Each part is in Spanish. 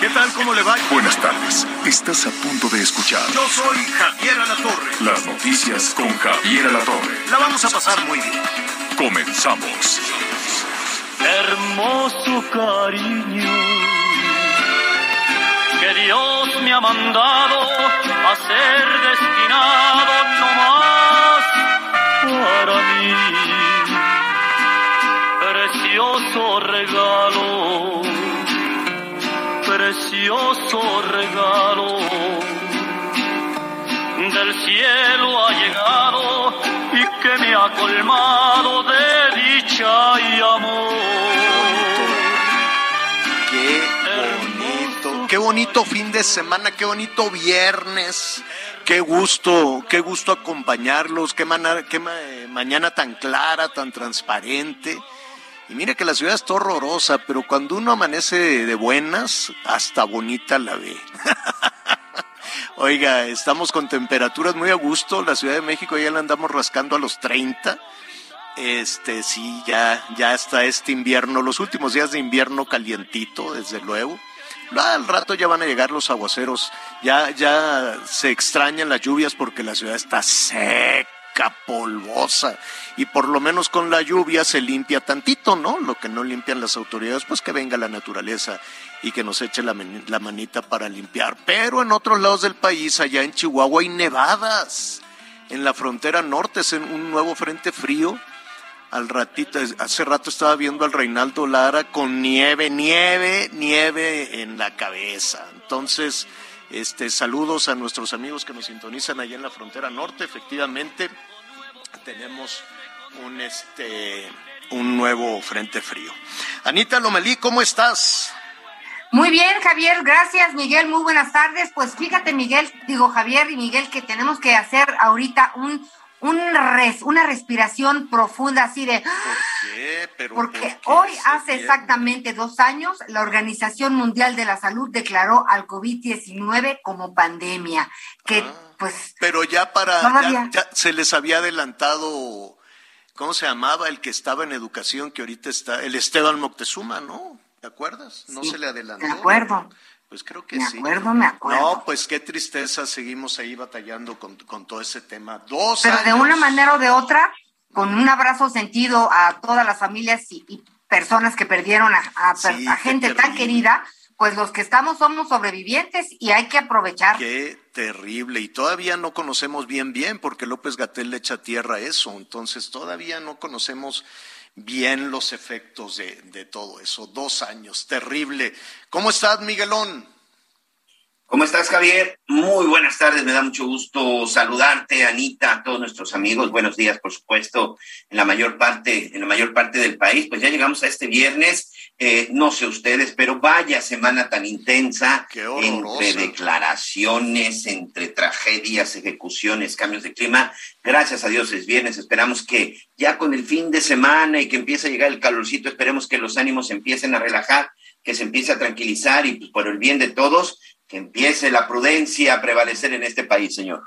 ¿Qué tal? ¿Cómo le va? Buenas tardes. Estás a punto de escuchar Yo soy Javier Alatorre. las noticias con Javier Alatorre. La vamos a pasar muy bien. Comenzamos. hermoso cariño que Dios me ha mandado a ser destinado no más para mí. Precioso regalo, precioso regalo. Del cielo ha llegado y que me ha colmado de dicha y amor. Qué bonito, qué bonito fin de semana, qué bonito viernes. Qué gusto, qué gusto acompañarlos, qué, mana- qué eh, mañana tan clara, tan transparente. Y mire que la ciudad está horrorosa, pero cuando uno amanece de buenas, hasta bonita la ve. Oiga, estamos con temperaturas muy a gusto. La Ciudad de México ya la andamos rascando a los 30. Este, sí, ya, ya está este invierno, los últimos días de invierno calientito, desde luego. Al rato ya van a llegar los aguaceros, ya, ya se extrañan las lluvias porque la ciudad está seca, polvosa, y por lo menos con la lluvia se limpia tantito, ¿no? Lo que no limpian las autoridades, pues que venga la naturaleza y que nos eche la, mani- la manita para limpiar. Pero en otros lados del país, allá en Chihuahua, hay nevadas. En la frontera norte es en un nuevo frente frío al ratito, hace rato estaba viendo al Reinaldo Lara con nieve, nieve, nieve en la cabeza. Entonces, este, saludos a nuestros amigos que nos sintonizan allá en la frontera norte. Efectivamente, tenemos un, este, un nuevo frente frío. Anita Lomelí, ¿cómo estás? Muy bien, Javier, gracias, Miguel, muy buenas tardes. Pues fíjate, Miguel, digo Javier y Miguel, que tenemos que hacer ahorita un, un res, una respiración profunda así de... ¿Por qué? Pero, Porque ¿por qué hoy hace exactamente dos años la Organización Mundial de la Salud declaró al COVID-19 como pandemia, que Ah. Pues Pero ya para, ya, ya se les había adelantado, ¿cómo se llamaba? El que estaba en educación, que ahorita está, el Esteban Moctezuma, ¿no? ¿Te acuerdas? No Sí, se le adelantó. me acuerdo. Pues creo que Me sí. acuerdo, me acuerdo. No, pues qué tristeza, seguimos ahí batallando con, con todo ese tema. Dos pero de una manera o de otra, con un abrazo sentido a todas las familias y, y personas que perdieron a, a per- Sí, a qué gente tan querida, pues los que estamos somos sobrevivientes y hay que aprovechar. Qué terrible. Y todavía no conocemos bien, bien, porque López Gatel le echa tierra eso. Entonces todavía no conocemos bien los efectos de, de todo eso. Dos años, terrible. ¿Cómo estás, Miguelón? ¿Cómo estás, Javier? Muy buenas tardes, me da mucho gusto saludarte, Anita, a todos nuestros amigos. Buenos días, por supuesto, en la mayor parte, en la mayor parte del país. Pues ya llegamos a este viernes. Eh, no sé ustedes, pero vaya semana tan intensa entre declaraciones, entre tragedias, ejecuciones, cambios de clima. Gracias a Dios es viernes. Esperamos que ya con el fin de semana y que empiece a llegar el calorcito, esperemos que los ánimos empiecen a relajar, que se empiece a tranquilizar y pues, por el bien de todos que empiece la prudencia a prevalecer en este país, señor.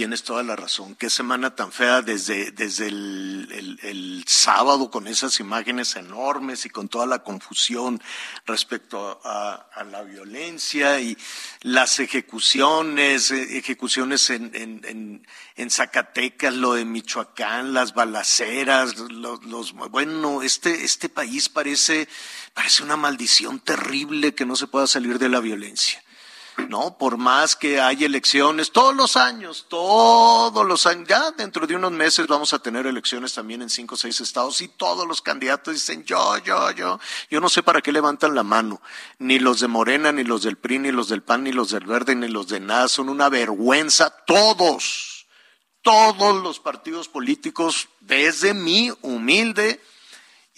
Tienes toda la razón. Qué semana tan fea desde, desde el, el- el sábado con esas imágenes enormes y con toda la confusión respecto a, la violencia y las ejecuciones, eh, ejecuciones en, en, en, en Zacatecas, lo de Michoacán, las balaceras, los- bueno, este, este país parece, parece una maldición terrible que no se pueda salir de la violencia. ¿No? Por más que hay elecciones, todos los años, todos los años, ya dentro de unos meses vamos a tener elecciones también en cinco o seis estados y todos los candidatos dicen yo, yo, yo. Yo no sé para qué levantan la mano, ni los de Morena, ni los del PRI, ni los del PAN, ni los del Verde, ni los de nada, son una vergüenza, todos, todos los partidos políticos, desde mi humilde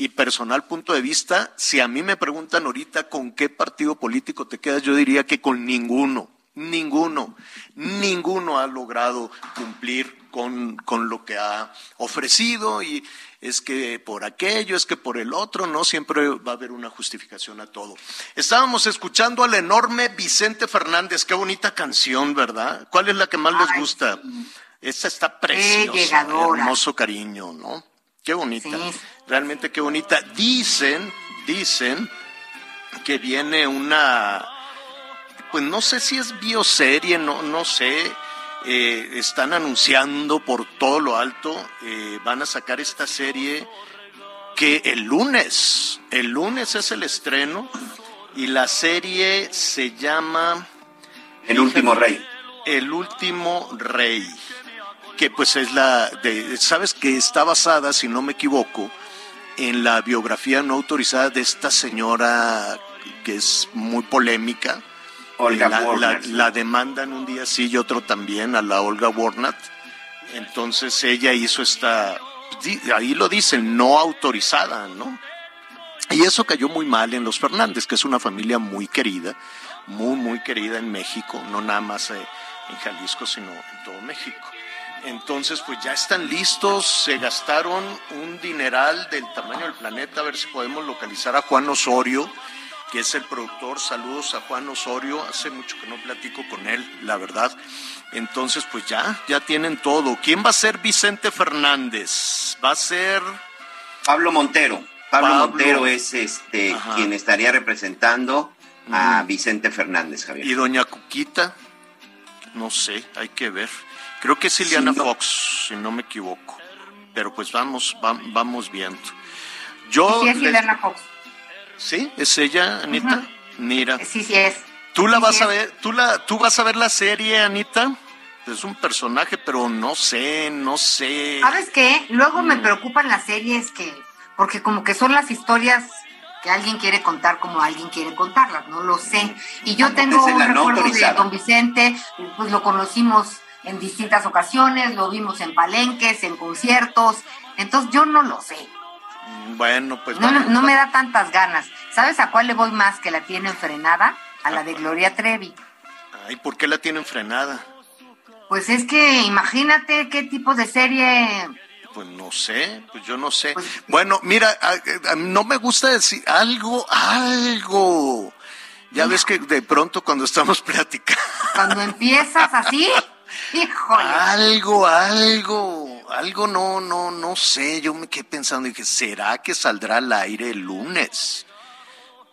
y personal punto de vista, si a mí me preguntan ahorita con qué partido político te quedas, yo diría que con ninguno, ninguno, ninguno ha logrado cumplir con, con lo que ha ofrecido y es que por aquello, es que por el otro, no siempre va a haber una justificación a todo. Estábamos escuchando al enorme Vicente Fernández, qué bonita canción, ¿verdad? ¿Cuál es la que más les gusta? Esta está preciosa, hermoso cariño, ¿no? Qué bonita, realmente qué bonita. Dicen, dicen que viene una, pues no sé si es bioserie, no, no sé, eh, están anunciando por todo lo alto, eh, van a sacar esta serie que el lunes, el lunes es el estreno y la serie se llama... El último rey. El último rey, que pues es la de, sabes que está basada, si no me equivoco, en la biografía no autorizada de esta señora que es muy polémica, la, la, demandan un día sí y otro también a la Olga Warnat. Entonces ella hizo esta, ahí lo dicen, no autorizada, ¿no? Y eso cayó muy mal en los Fernández, que es una familia muy querida, muy, muy querida en México, no nada más eh, en Jalisco, sino en todo México. Entonces, pues ya están listos, se gastaron un dineral del tamaño del planeta, a ver si podemos localizar a Juan Osorio, que es el productor. Saludos a Juan Osorio, hace mucho que no platico con él, la verdad. Entonces, pues ya, ya tienen todo. ¿Quién va a ser Vicente Fernández? Va a ser... Pablo Montero. Pablo, Montero es este quien estaría representando a Vicente Fernández, Javier. ¿Y doña Cuquita? No sé, hay que ver. Creo que es Ileana Fox, si no me equivoco. Pero pues vamos, vamos viendo. Yo sí, es Ileana Fox. ¿Sí? ¿Es ella, Anita? Mira. Sí, sí es. ¿Tú la vas a ver? ¿Tú, la, ¿Tú vas a ver la serie, Anita? Es un personaje, pero no sé, no sé. ¿Sabes qué? Luego me mm. preocupan las series que, porque como que son las historias que alguien quiere contar como alguien quiere contarlas, no lo sé. Y yo tengo un recuerdo de Don Vicente, pues lo conocimos en distintas ocasiones, lo vimos en palenques, en conciertos, entonces yo no lo sé. Bueno, pues. No, me da tantas ganas. ¿Sabes a cuál le voy más que la tienen frenada? A la de Gloria Trevi. Ay, ¿por qué la tienen frenada? Pues es que imagínate qué tipo de serie. Pues no sé, pues yo no sé. Pues, bueno, mira, no me gusta decir algo, algo. Ya ves que de pronto cuando estamos platicando. Cuando empiezas así, híjole. Algo, algo algo no, no, no sé, yo me quedé pensando y dije, ¿será que saldrá al aire el lunes?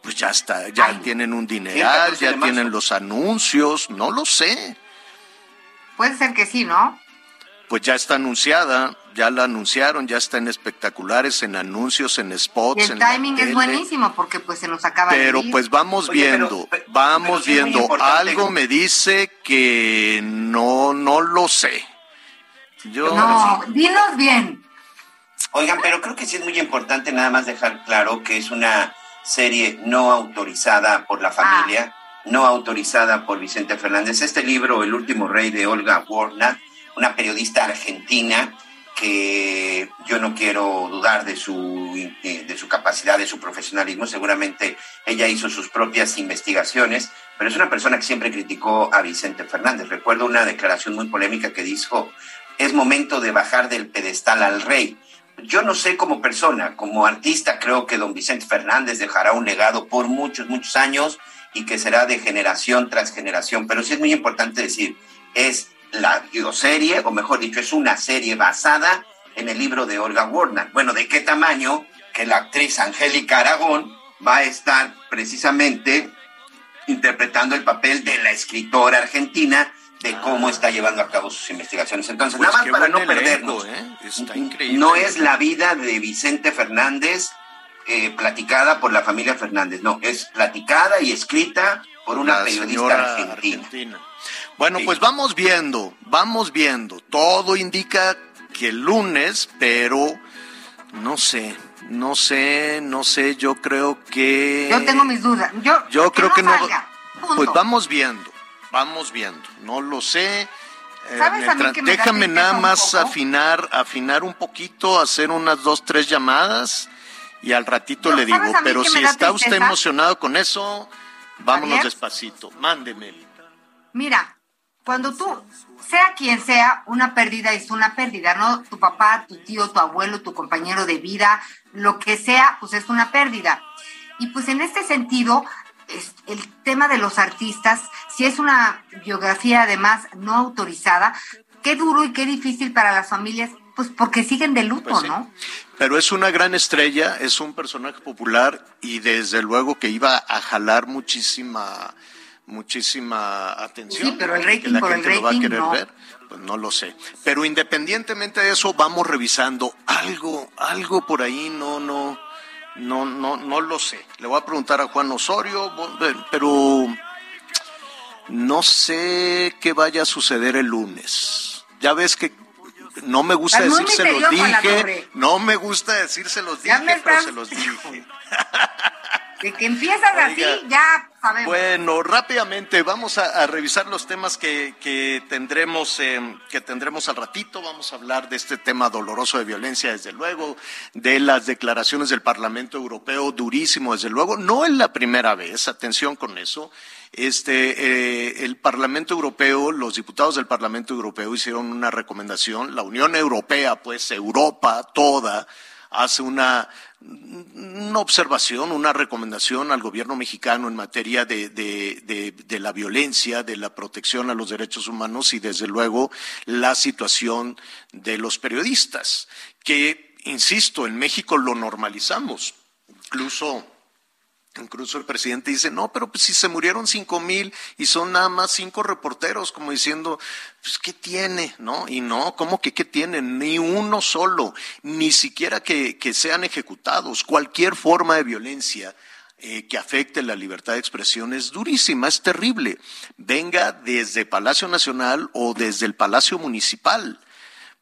Pues ya está, ya tienen un dineral, ya tienen los anuncios, no lo sé. Puede ser que sí, ¿no? Pues ya está anunciada, ya la anunciaron, ya está en espectaculares, en anuncios, en spots. Y el timing es buenísimo porque pues se nos acaba Pero pues vamos viendo, vamos viendo. Algo me dice que no, no lo sé. No, dinos bien. Oigan, pero creo que sí es muy importante nada más dejar claro que es una serie no autorizada por la familia, ah. no autorizada por Vicente Fernández. Este libro, El último rey de Olga Warnat, una periodista argentina que yo no quiero dudar de su, eh, de su capacidad, de su profesionalismo. Seguramente ella hizo sus propias investigaciones, pero es una persona que siempre criticó a Vicente Fernández. Recuerdo una declaración muy polémica que dijo, es momento de bajar del pedestal al rey. Yo no sé como persona, como artista, creo que don Vicente Fernández dejará un legado por muchos, muchos años y que será de generación tras generación. Pero sí es muy importante decir, es la serie, o mejor dicho, es una serie basada en el libro de Olga Warner. Bueno, ¿de qué tamaño? Que la actriz Angélica Aragón va a estar precisamente interpretando el papel de la escritora argentina de cómo está llevando a cabo sus investigaciones. Entonces, pues nada más para no perdernos, ¿eh? no es la vida de Vicente Fernández eh, platicada por la familia Fernández, no, es platicada y escrita por una periodista argentina. Bueno, pues vamos viendo, vamos viendo. Todo indica que el lunes, pero no sé, no sé, no sé, yo creo que... Yo tengo mis dudas. Yo, yo creo que no... Pues vamos viendo vamos viendo, no lo sé. Eh, déjame nada más afinar, afinar un poquito, hacer unas dos, tres llamadas y al ratito le digo, pero si está usted emocionado con eso, vámonos despacito, mándeme. Mira, cuando tú, sea quien sea, una pérdida es una pérdida, ¿no? Tu papá, tu tío, tu abuelo, tu compañero de vida, lo que sea, pues es una pérdida. Y pues en este sentido, el tema de los artistas, si es una biografía además no autorizada, qué duro y qué difícil para las familias, pues porque siguen de luto, pues ¿no? Pero es una gran estrella, es un personaje popular y desde luego que iba a jalar muchísima muchísima atención. Sí, pero el rating la gente lo va a querer ver, pues no lo sé. Pero independientemente de eso, vamos revisando algo, algo por ahí, no, no, no, no, no lo sé. Le voy a preguntar a Juan Osorio, pero no sé qué vaya a suceder el lunes. Ya ves que no me gusta decirse los dije, no me gusta decirse los dije, pero se los dije. De que empiezas así, ya sabemos. Bueno, rápidamente vamos a, revisar los temas que, que tendremos em, que tendremos al ratito. Vamos a hablar de este tema doloroso de violencia, desde luego, de las declaraciones del Parlamento Europeo, durísimo, desde luego. No es la primera vez, atención con eso. Este, eh, el Parlamento Europeo, los diputados del Parlamento Europeo hicieron una recomendación. La Unión Europea, pues Europa toda, hace una, una observación, una recomendación al gobierno mexicano en materia de, de, de, la violencia, de la protección a los derechos humanos y, desde luego, la situación de los periodistas, que, insisto, en México lo normalizamos. Incluso Incluso el presidente dice, no, pero pues si se murieron cinco mil y son nada más cinco reporteros, como diciendo, pues ¿qué tiene? ¿No? Y no, ¿cómo que qué tiene? Ni uno solo, ni siquiera que, sean ejecutados. Cualquier forma de violencia eh, que afecte la libertad de expresión es durísima, es terrible. Venga desde Palacio Nacional o desde el Palacio Municipal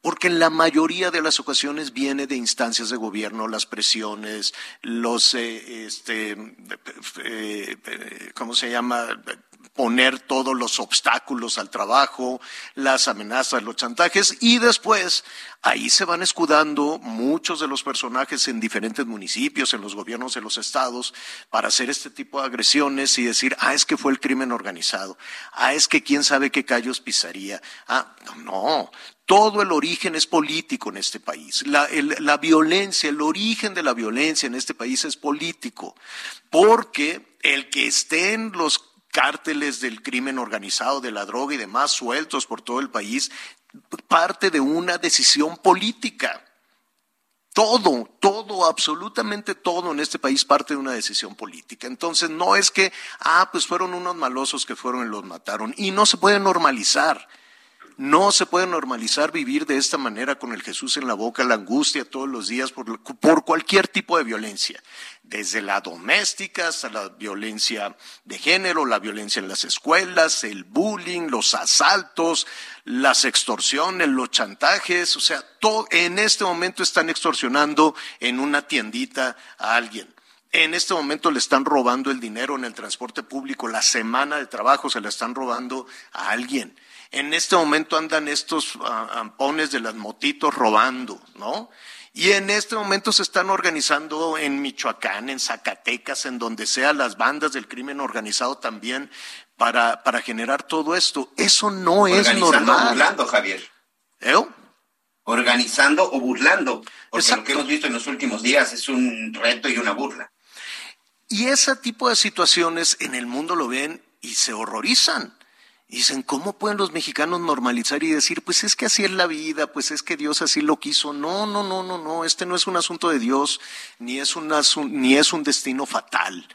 porque en la mayoría de las ocasiones viene de instancias de gobierno, las presiones, los, eh, este, eh, eh, ¿cómo se llama? Poner todos los obstáculos al trabajo, las amenazas, los chantajes y después ahí se van escudando muchos de los personajes en diferentes municipios, en los gobiernos de los estados, para hacer este tipo de agresiones y decir, ah, es que fue el crimen organizado, ah, es que quién sabe qué callos pisaría, ah, no, todo el origen es político en este país. La, la, violencia, el origen de la violencia en este país es político, porque el que esté en los cárteles del crimen organizado, de la droga y demás sueltos por todo el país, parte de una decisión política. Todo, todo, absolutamente todo en este país parte de una decisión política. Entonces no es que, ah, pues fueron unos malosos que fueron y los mataron. Y no se puede normalizar. No se puede normalizar vivir de esta manera con el Jesús en la boca, la angustia todos los días por, por, cualquier tipo de violencia, desde la doméstica hasta la violencia de género, la violencia en las escuelas, el bullying, los asaltos, las extorsiones, los chantajes, o sea, todo, en este momento están extorsionando en una tiendita a alguien. En este momento le están robando el dinero en el transporte público, la semana de trabajo se la están robando a alguien en este momento andan estos ah, ampones de las motitos robando, ¿no? Y en este momento se están organizando en Michoacán, en Zacatecas, en donde sea las bandas del crimen organizado también para, para generar todo esto. Eso no es normal. O burlando, Javier. ¿Eh? Organizando o burlando. Porque lo que hemos visto en los últimos días es un reto y una burla. Y ese tipo de situaciones en el mundo lo ven y se horrorizan. Dicen, ¿cómo pueden los mexicanos normalizar y decir, pues es que así es la vida, pues es que Dios así lo quiso? No, no, no, no, no, este no es un asunto de Dios, ni es, ni es un destino fatal.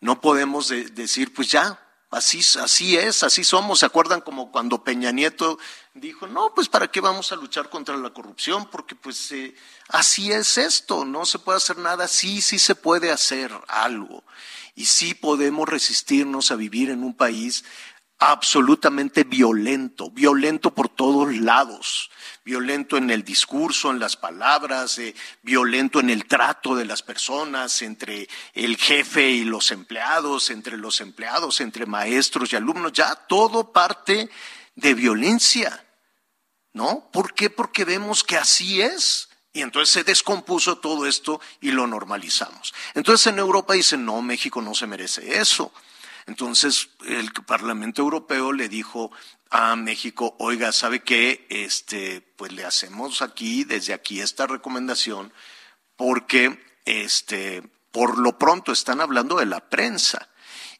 No podemos decir, pues ya, así, así es, así somos. ¿Se acuerdan como cuando Peña Nieto dijo, no, pues para qué vamos a luchar contra la corrupción? Porque pues eh, así es esto, no se puede hacer nada, sí, sí se puede hacer algo. Y sí podemos resistirnos a vivir en un país absolutamente violento, violento por todos lados, violento en el discurso, en las palabras, eh, violento en el trato de las personas, entre el jefe y los empleados, entre los empleados, entre maestros y alumnos, ya todo parte de violencia, ¿no? ¿Por qué? Porque vemos que así es Y entonces se descompuso todo esto y lo normalizamos. Entonces en Europa dicen, no, México no se merece eso. Entonces el Parlamento Europeo le dijo a México, oiga, ¿sabe qué? Este, pues le hacemos aquí, desde aquí esta recomendación, porque este, por lo pronto están hablando de la prensa.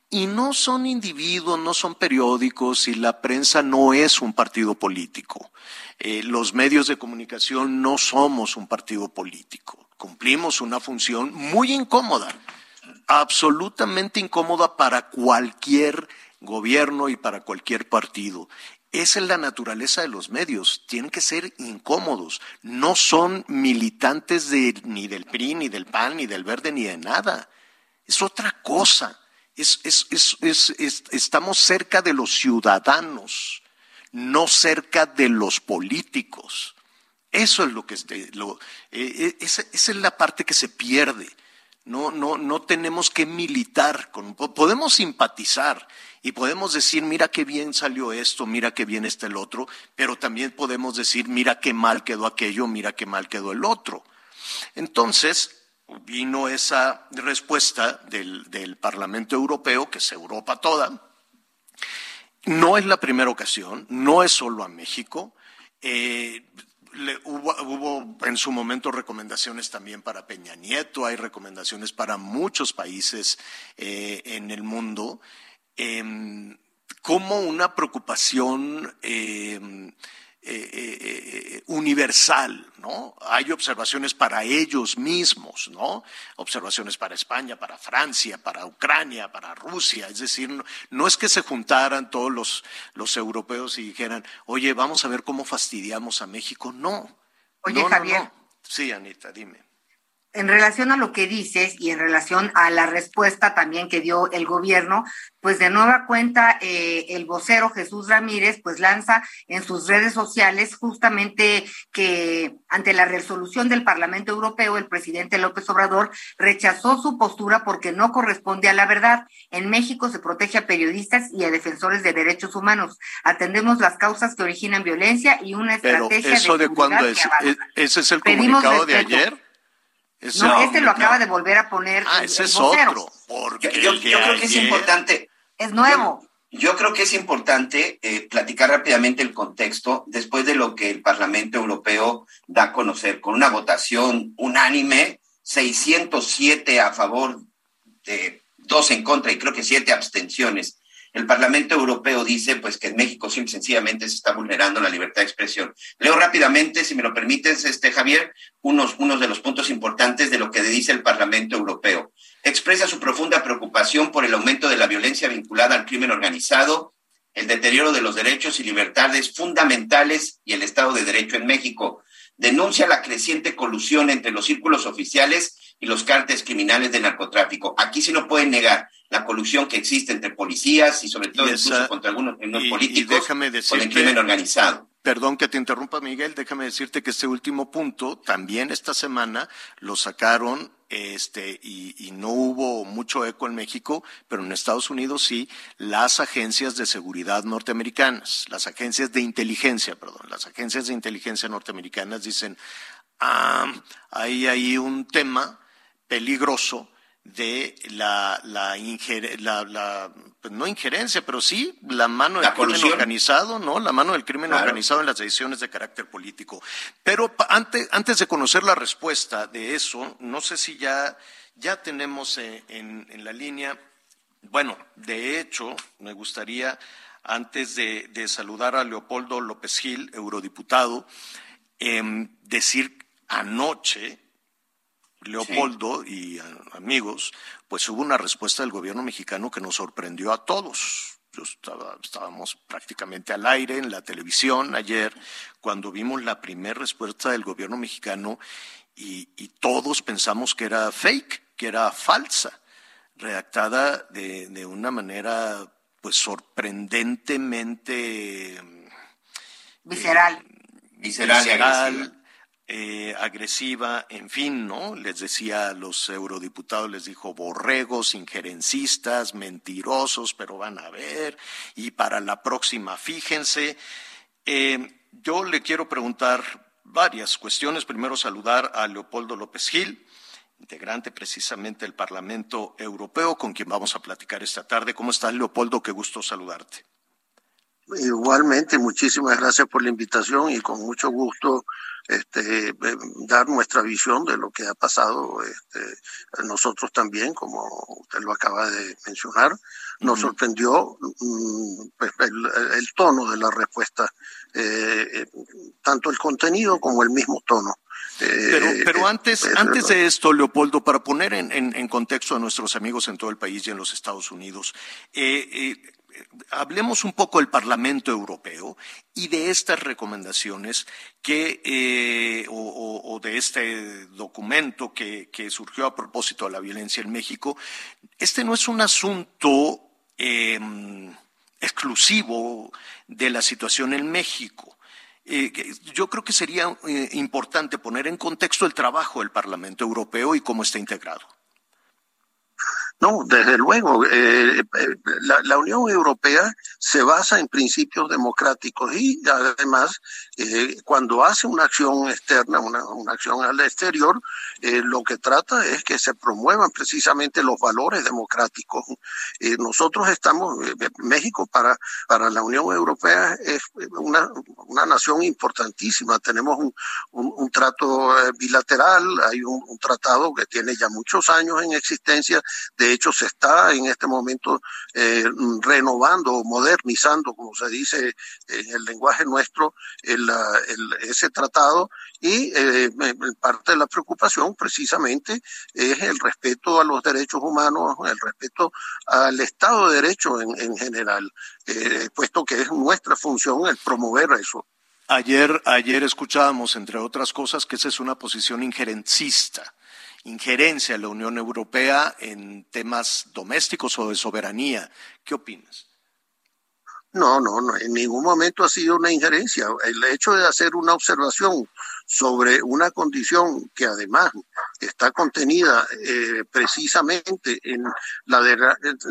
Y no son individuos, no son periódicos y la prensa no es un partido político. Eh, los medios de comunicación no somos un partido político. Cumplimos una función muy incómoda, absolutamente incómoda para cualquier gobierno y para cualquier partido. Esa es la naturaleza de los medios, tienen que ser incómodos, no son militantes de, ni del PRI, ni del PAN, ni del Verde, ni de nada. Es otra cosa. estamos cerca de los ciudadanos, no cerca de los políticos. Eso es lo que lo, eh, eh, esa, es la parte que se pierde. No, no, no tenemos que militar, con, podemos simpatizar y podemos decir, mira qué bien salió esto, mira qué bien está el otro, pero también podemos decir, mira qué mal quedó aquello, mira qué mal quedó el otro. Entonces, vino esa respuesta del, Parlamento Europeo, que es Europa toda. No es la primera ocasión, no es solo a México. Eh, hubo, en su momento recomendaciones también para Peña Nieto, hay recomendaciones para muchos países eh, en el mundo eh, como una preocupación em, eh, eh, eh, universal, ¿no? Hay observaciones para ellos mismos, ¿no? Observaciones para España, para Francia, para Ucrania, para Rusia. Es decir, no, es que se juntaran todos los, los, europeos y dijeran, oye, vamos a ver cómo fastidiamos a México. No. Oye, Javier. Sí, Anita, dime en relación a lo que dices y en relación a la respuesta también que dio el gobierno, pues de nueva cuenta eh, el vocero Jesús Ramírez pues lanza en sus redes sociales justamente que ante la resolución del Parlamento Europeo el presidente López Obrador rechazó su postura porque no corresponde a la verdad. En México se protege a periodistas y a defensores de derechos humanos. Atendemos las causas que originan violencia y una estrategia Pero eso de, cuándo es, ¿E-, ese es el comunicado de ayer no, este lo acaba de volver a poner. Ah, ese es otro. Porque yo, creo que es importante. Es nuevo. Yo, creo que es importante eh, platicar rápidamente el contexto después de lo que el Parlamento Europeo da a conocer con una votación unánime, 607 a favor de dos en contra y creo que siete abstenciones el Parlamento Europeo dice pues que en México simple, sencillamente se está vulnerando la libertad de expresión. Leo rápidamente, si me lo permites, este Javier, unos, unos de los puntos importantes de lo que dice el Parlamento Europeo. Expresa su profunda preocupación por el aumento de la violencia vinculada al crimen organizado, el deterioro de los derechos y libertades fundamentales y el Estado de Derecho en México. Denuncia la creciente colusión entre los círculos oficiales y los cárteles criminales de narcotráfico. Aquí sí no pueden negar la colusión que existe entre policías y sobre todo incluso contra algunos políticos déjame con el crimen organizado. Perdón que te interrumpa, Miguel, déjame decirte que este último punto también esta semana lo sacaron este, y, y, no hubo mucho eco en México, pero en Estados Unidos sí, las agencias de seguridad norteamericanas, las agencias de inteligencia, perdón, las agencias de inteligencia norteamericanas dicen, ah, hay ahí un tema peligroso de la, la, la, pues no injerencia, pero sí la mano del crimen organizado, ¿no? La mano del crimen organizado en las decisiones de carácter político. Pero antes, antes de conocer la respuesta de eso, no sé si ya, ya tenemos en, en, la línea, bueno, de hecho, me gustaría, antes de, de saludar a Leopoldo López Gil, eurodiputado, eh, decir anoche, Leopoldo y amigos, pues hubo una respuesta del gobierno mexicano que nos sorprendió a todos. Yo estaba, estábamos prácticamente al aire en la televisión ayer cuando vimos la primera respuesta del gobierno mexicano y, todos pensamos que era fake, que era falsa, redactada de, de una manera pues sorprendentemente visceral, eh, visceral, visceral eh, agresiva, en fin, ¿no? Les decía a los eurodiputados, les dijo borregos, injerencistas, mentirosos, pero van a ver, y para la próxima, fíjense. Eh, yo le quiero preguntar varias cuestiones. Primero, saludar a Leopoldo López Gil, integrante precisamente del Parlamento Europeo, con quien vamos a platicar esta tarde. ¿Cómo estás, Leopoldo? Qué gusto saludarte. Igualmente, muchísimas gracias por la invitación y con mucho gusto este, eh, dar nuestra visión de lo que ha pasado. Este, nosotros también, como usted lo acaba de mencionar, nos sorprendió mm, pues, el, tono de la respuesta, eh, eh, tanto el contenido como el mismo tono. Pero, pero antes, antes de esto, Leopoldo, para poner en, en, contexto a nuestros amigos en todo el país y en los Estados Unidos, eh, hablemos un poco del Parlamento Europeo y de estas recomendaciones que, eh, o, de este documento que, surgió a propósito de la violencia en México. Este no es un asunto em, exclusivo de la situación en México. Eh, yo creo que sería eh, importante poner en contexto el trabajo del Parlamento Europeo y cómo está integrado. No, desde luego, eh, eh, la, Unión Europea se basa en principios democráticos y además eh, cuando hace una acción externa, una, acción al exterior, lo que trata es que se promuevan precisamente los valores democráticos. nosotros estamos, México para, para la Unión Europea es una, una nación importantísima, tenemos un, un, trato bilateral, hay un, un tratado que tiene ya muchos años en existencia de de hecho, se está en este momento eh, renovando, modernizando, como se dice en el lenguaje nuestro, ese tratado y eh, parte de la preocupación precisamente es el respeto a los derechos humanos, el respeto al Estado de Derecho en, general, eh, puesto que es nuestra función el promover eso. Ayer, ayer escuchábamos, entre otras cosas, que esa es una posición injerencista injerencia de la Unión Europea en temas domésticos o de soberanía. ¿Qué opinas? No, no, no, en ningún momento ha sido una injerencia. El hecho de hacer una observación sobre una condición que además está contenida eh, precisamente en la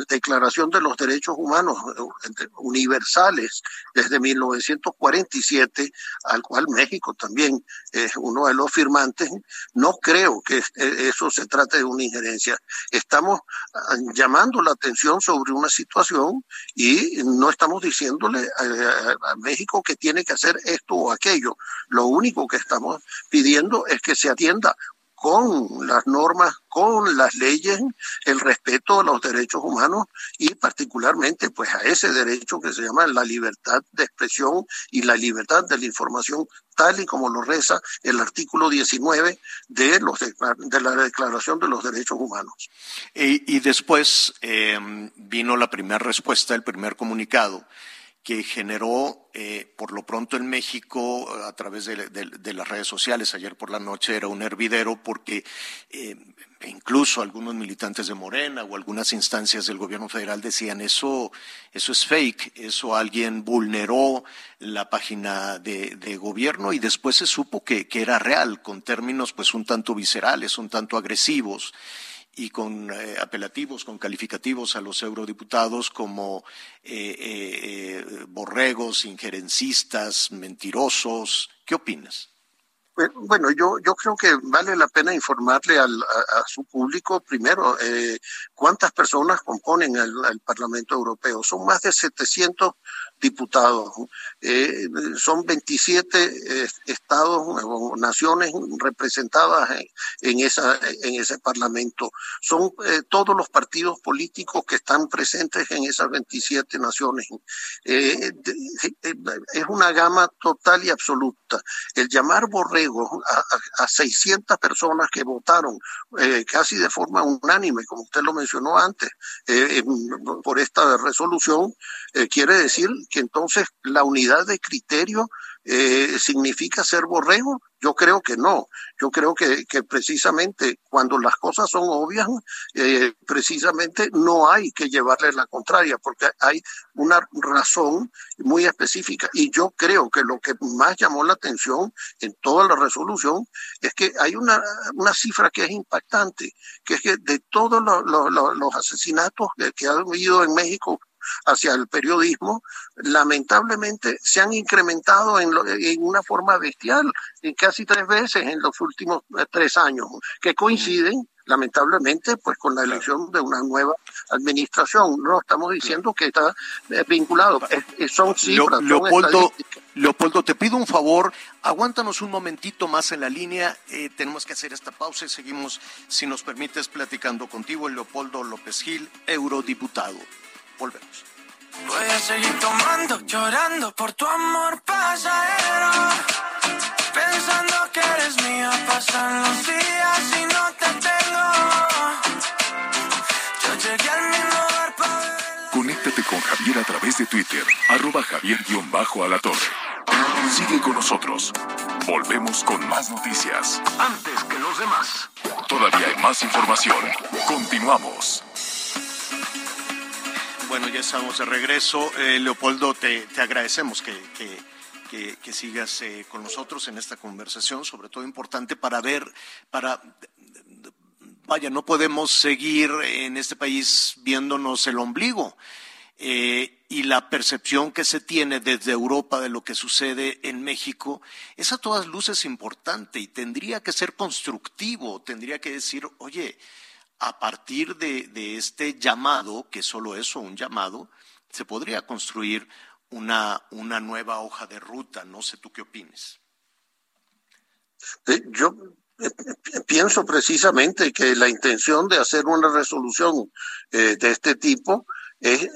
Declaración de los Derechos Humanos eh, Universales desde 1947, al cual México también es uno de los firmantes, no creo que eso se trate de una injerencia. Estamos ah, llamando la atención sobre una situación y no estamos diciéndole a México que tiene que hacer esto o aquello. Lo único que estamos pidiendo es que se atienda con las normas, con las leyes, el respeto a los derechos humanos y particularmente pues a ese derecho que se llama la libertad de expresión y la libertad de la información tal y como lo reza el artículo 19 de, los de, la Declaración de los Derechos Humanos. Y, después em, vino la primera respuesta, el primer comunicado que generó, eh, por lo pronto en México, a través de, las redes sociales, ayer por la noche era un hervidero porque eh, incluso algunos militantes de Morena o algunas instancias del gobierno federal decían eso, eso es fake, eso alguien vulneró la página de, gobierno y después se supo que, que era real, con términos pues un tanto viscerales, un tanto agresivos y con eh, apelativos, con calificativos a los eurodiputados como eh, eh, borregos, injerencistas, mentirosos. ¿Qué opinas? Bueno, yo, creo que vale la pena informarle a, su público, primero, cuántas personas componen el, el, Parlamento Europeo. Son más de 700 diputados. Eh, son 27 estados o naciones representadas en, esa, en ese parlamento. Son eh, todos los partidos políticos que están presentes en esas 27 naciones. Eh, es una gama total y absoluta. El llamar borrego a 600 personas que votaron casi de forma unánime, como usted lo mencionó antes, por esta resolución, quiere decir que entonces la unidad de criterio eh, significa ser borrego? Yo creo que no. Yo creo que, precisamente cuando las cosas son obvias, eh, precisamente no hay que llevarle la contraria, porque hay una razón muy específica. Y yo creo que lo que más llamó la atención en toda la resolución es que hay una, una cifra que es impactante, que es que de todos los, los, asesinatos que, que han habido en México hacia el periodismo, lamentablemente se han incrementado en, en una forma bestial, en casi tres veces en los últimos eh, tres años, que coinciden lamentablemente, pues con la elección de una nueva administración. No estamos diciendo que está eh, vinculado, son cifras. Leopoldo, Leopoldo, te pido un favor, aguántanos un momentito más en la línea, eh, tenemos que hacer esta pausa y seguimos, si nos permites, platicando contigo, Leopoldo López Gil, eurodiputado. Volvemos. Voy a seguir tomando, llorando por tu amor pasajero. Pensando que eres mía, pasan los días y no te tengo. Yo llegué al mismo lugar para Conéctate con Javier a través de Twitter, arroba javier-alatorre. Sigue con nosotros. Volvemos con más noticias. Antes que los demás. Todavía hay más información. Continuamos. Ya estamos de regreso. Eh, Leopoldo, te, te agradecemos que, que, que, que sigas eh, con nosotros en esta conversación, sobre todo importante para ver, para vaya, no podemos seguir en este país viéndonos el ombligo. Eh, y la percepción que se tiene desde Europa de lo que sucede en México es a todas luces importante y tendría que ser constructivo, tendría que decir, oye, a partir de, este llamado, que solo eso, un llamado, se podría construir una, una nueva hoja de ruta. No sé tú qué opines. Eh, yo eh, pienso precisamente que la intención de hacer una resolución eh, de este tipo es,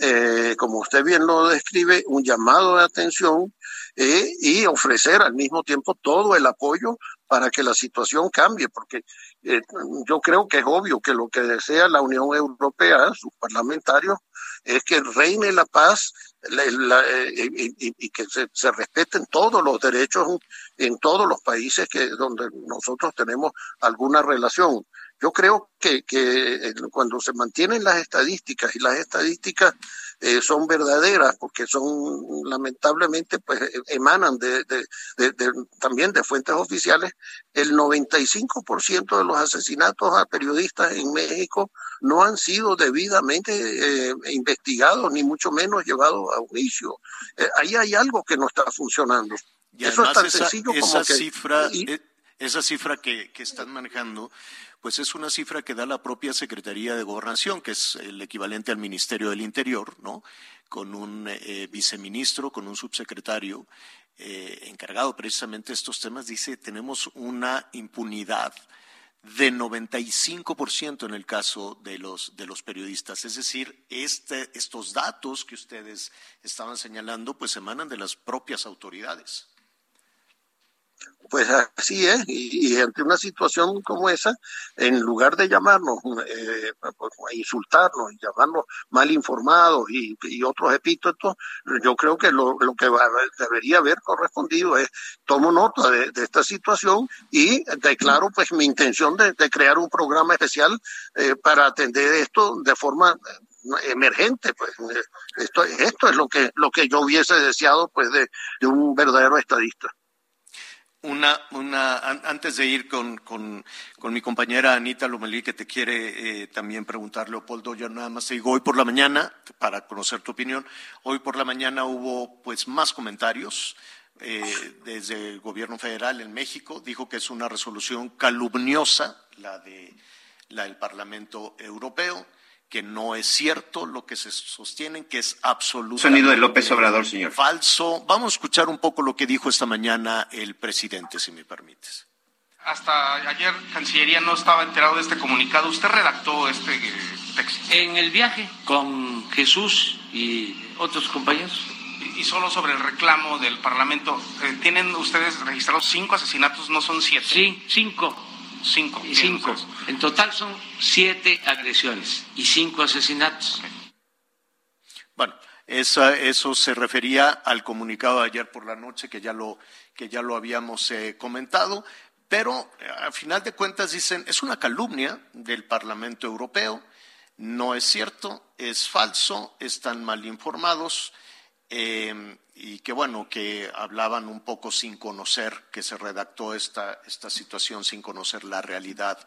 como usted bien lo describe, un llamado de atención y ofrecer al mismo tiempo todo el apoyo para que la situación cambie, porque yo creo que es obvio que lo que desea la Unión Europea, sus parlamentarios, es que reine la paz eh, y, que se, respeten todos los derechos en todos los países que donde nosotros tenemos alguna relación. Yo creo que, que cuando se mantienen las estadísticas y las estadísticas eh, son verdaderas porque son lamentablemente pues emanan de, de, de, también de fuentes oficiales. El 95% de los asesinatos a periodistas en México no han sido debidamente eh, investigados ni mucho menos llevados a juicio. Eh, ahí hay algo que no está funcionando. Eso es tan sencillo como esa cifra esa cifra que, están manejando pues es una cifra que da la propia Secretaría de Gobernación, que es el equivalente al Ministerio del Interior, ¿no? Con un eh, viceministro, con un subsecretario eh, encargado precisamente de estos temas, dice, tenemos una impunidad de 95% en el caso de los, de los periodistas. Es decir, este, estos datos que ustedes estaban señalando, pues emanan de las propias autoridades. Pues así es, y, ante una situación como esa, en lugar de llamarnos eh, pues, insultarnos llamarnos mal informados y, otros epítetos, yo creo que lo, que debería haber correspondido es tomo nota de, esta situación y declaro pues mi intención de, crear un programa especial eh, para atender esto de forma emergente pues esto esto es lo que lo que yo hubiese deseado pues de un verdadero estadista una, una, antes de ir con, con, con mi compañera Anita Lomelí, que te quiere eh, también preguntar, Leopoldo, yo nada más te digo, hoy por la mañana, para conocer tu opinión, hoy por la mañana hubo pues más comentarios eh, desde el gobierno federal en México, dijo que es una resolución calumniosa, la, de, la del Parlamento Europeo, que no es cierto lo que se sostienen, que es absolutamente Sonido de López Obrador, señor. falso. Vamos a escuchar un poco lo que dijo esta mañana el presidente, si me permites. Hasta ayer Cancillería no estaba enterado de este comunicado. ¿Usted redactó este eh, texto? En el viaje con Jesús y otros compañeros. Y solo sobre el reclamo del Parlamento, eh, ¿tienen ustedes registrados cinco asesinatos, no son siete? Sí, cinco. Cinco. Y cinco. En total son siete agresiones y cinco asesinatos. Bueno, eso se refería al comunicado de ayer por la noche que ya lo, que ya lo habíamos eh, comentado, pero eh, al final de cuentas dicen es una calumnia del Parlamento Europeo, no es cierto, es falso, están mal informados. Eh, y que bueno, que hablaban un poco sin conocer, que se redactó esta, esta situación sin conocer la realidad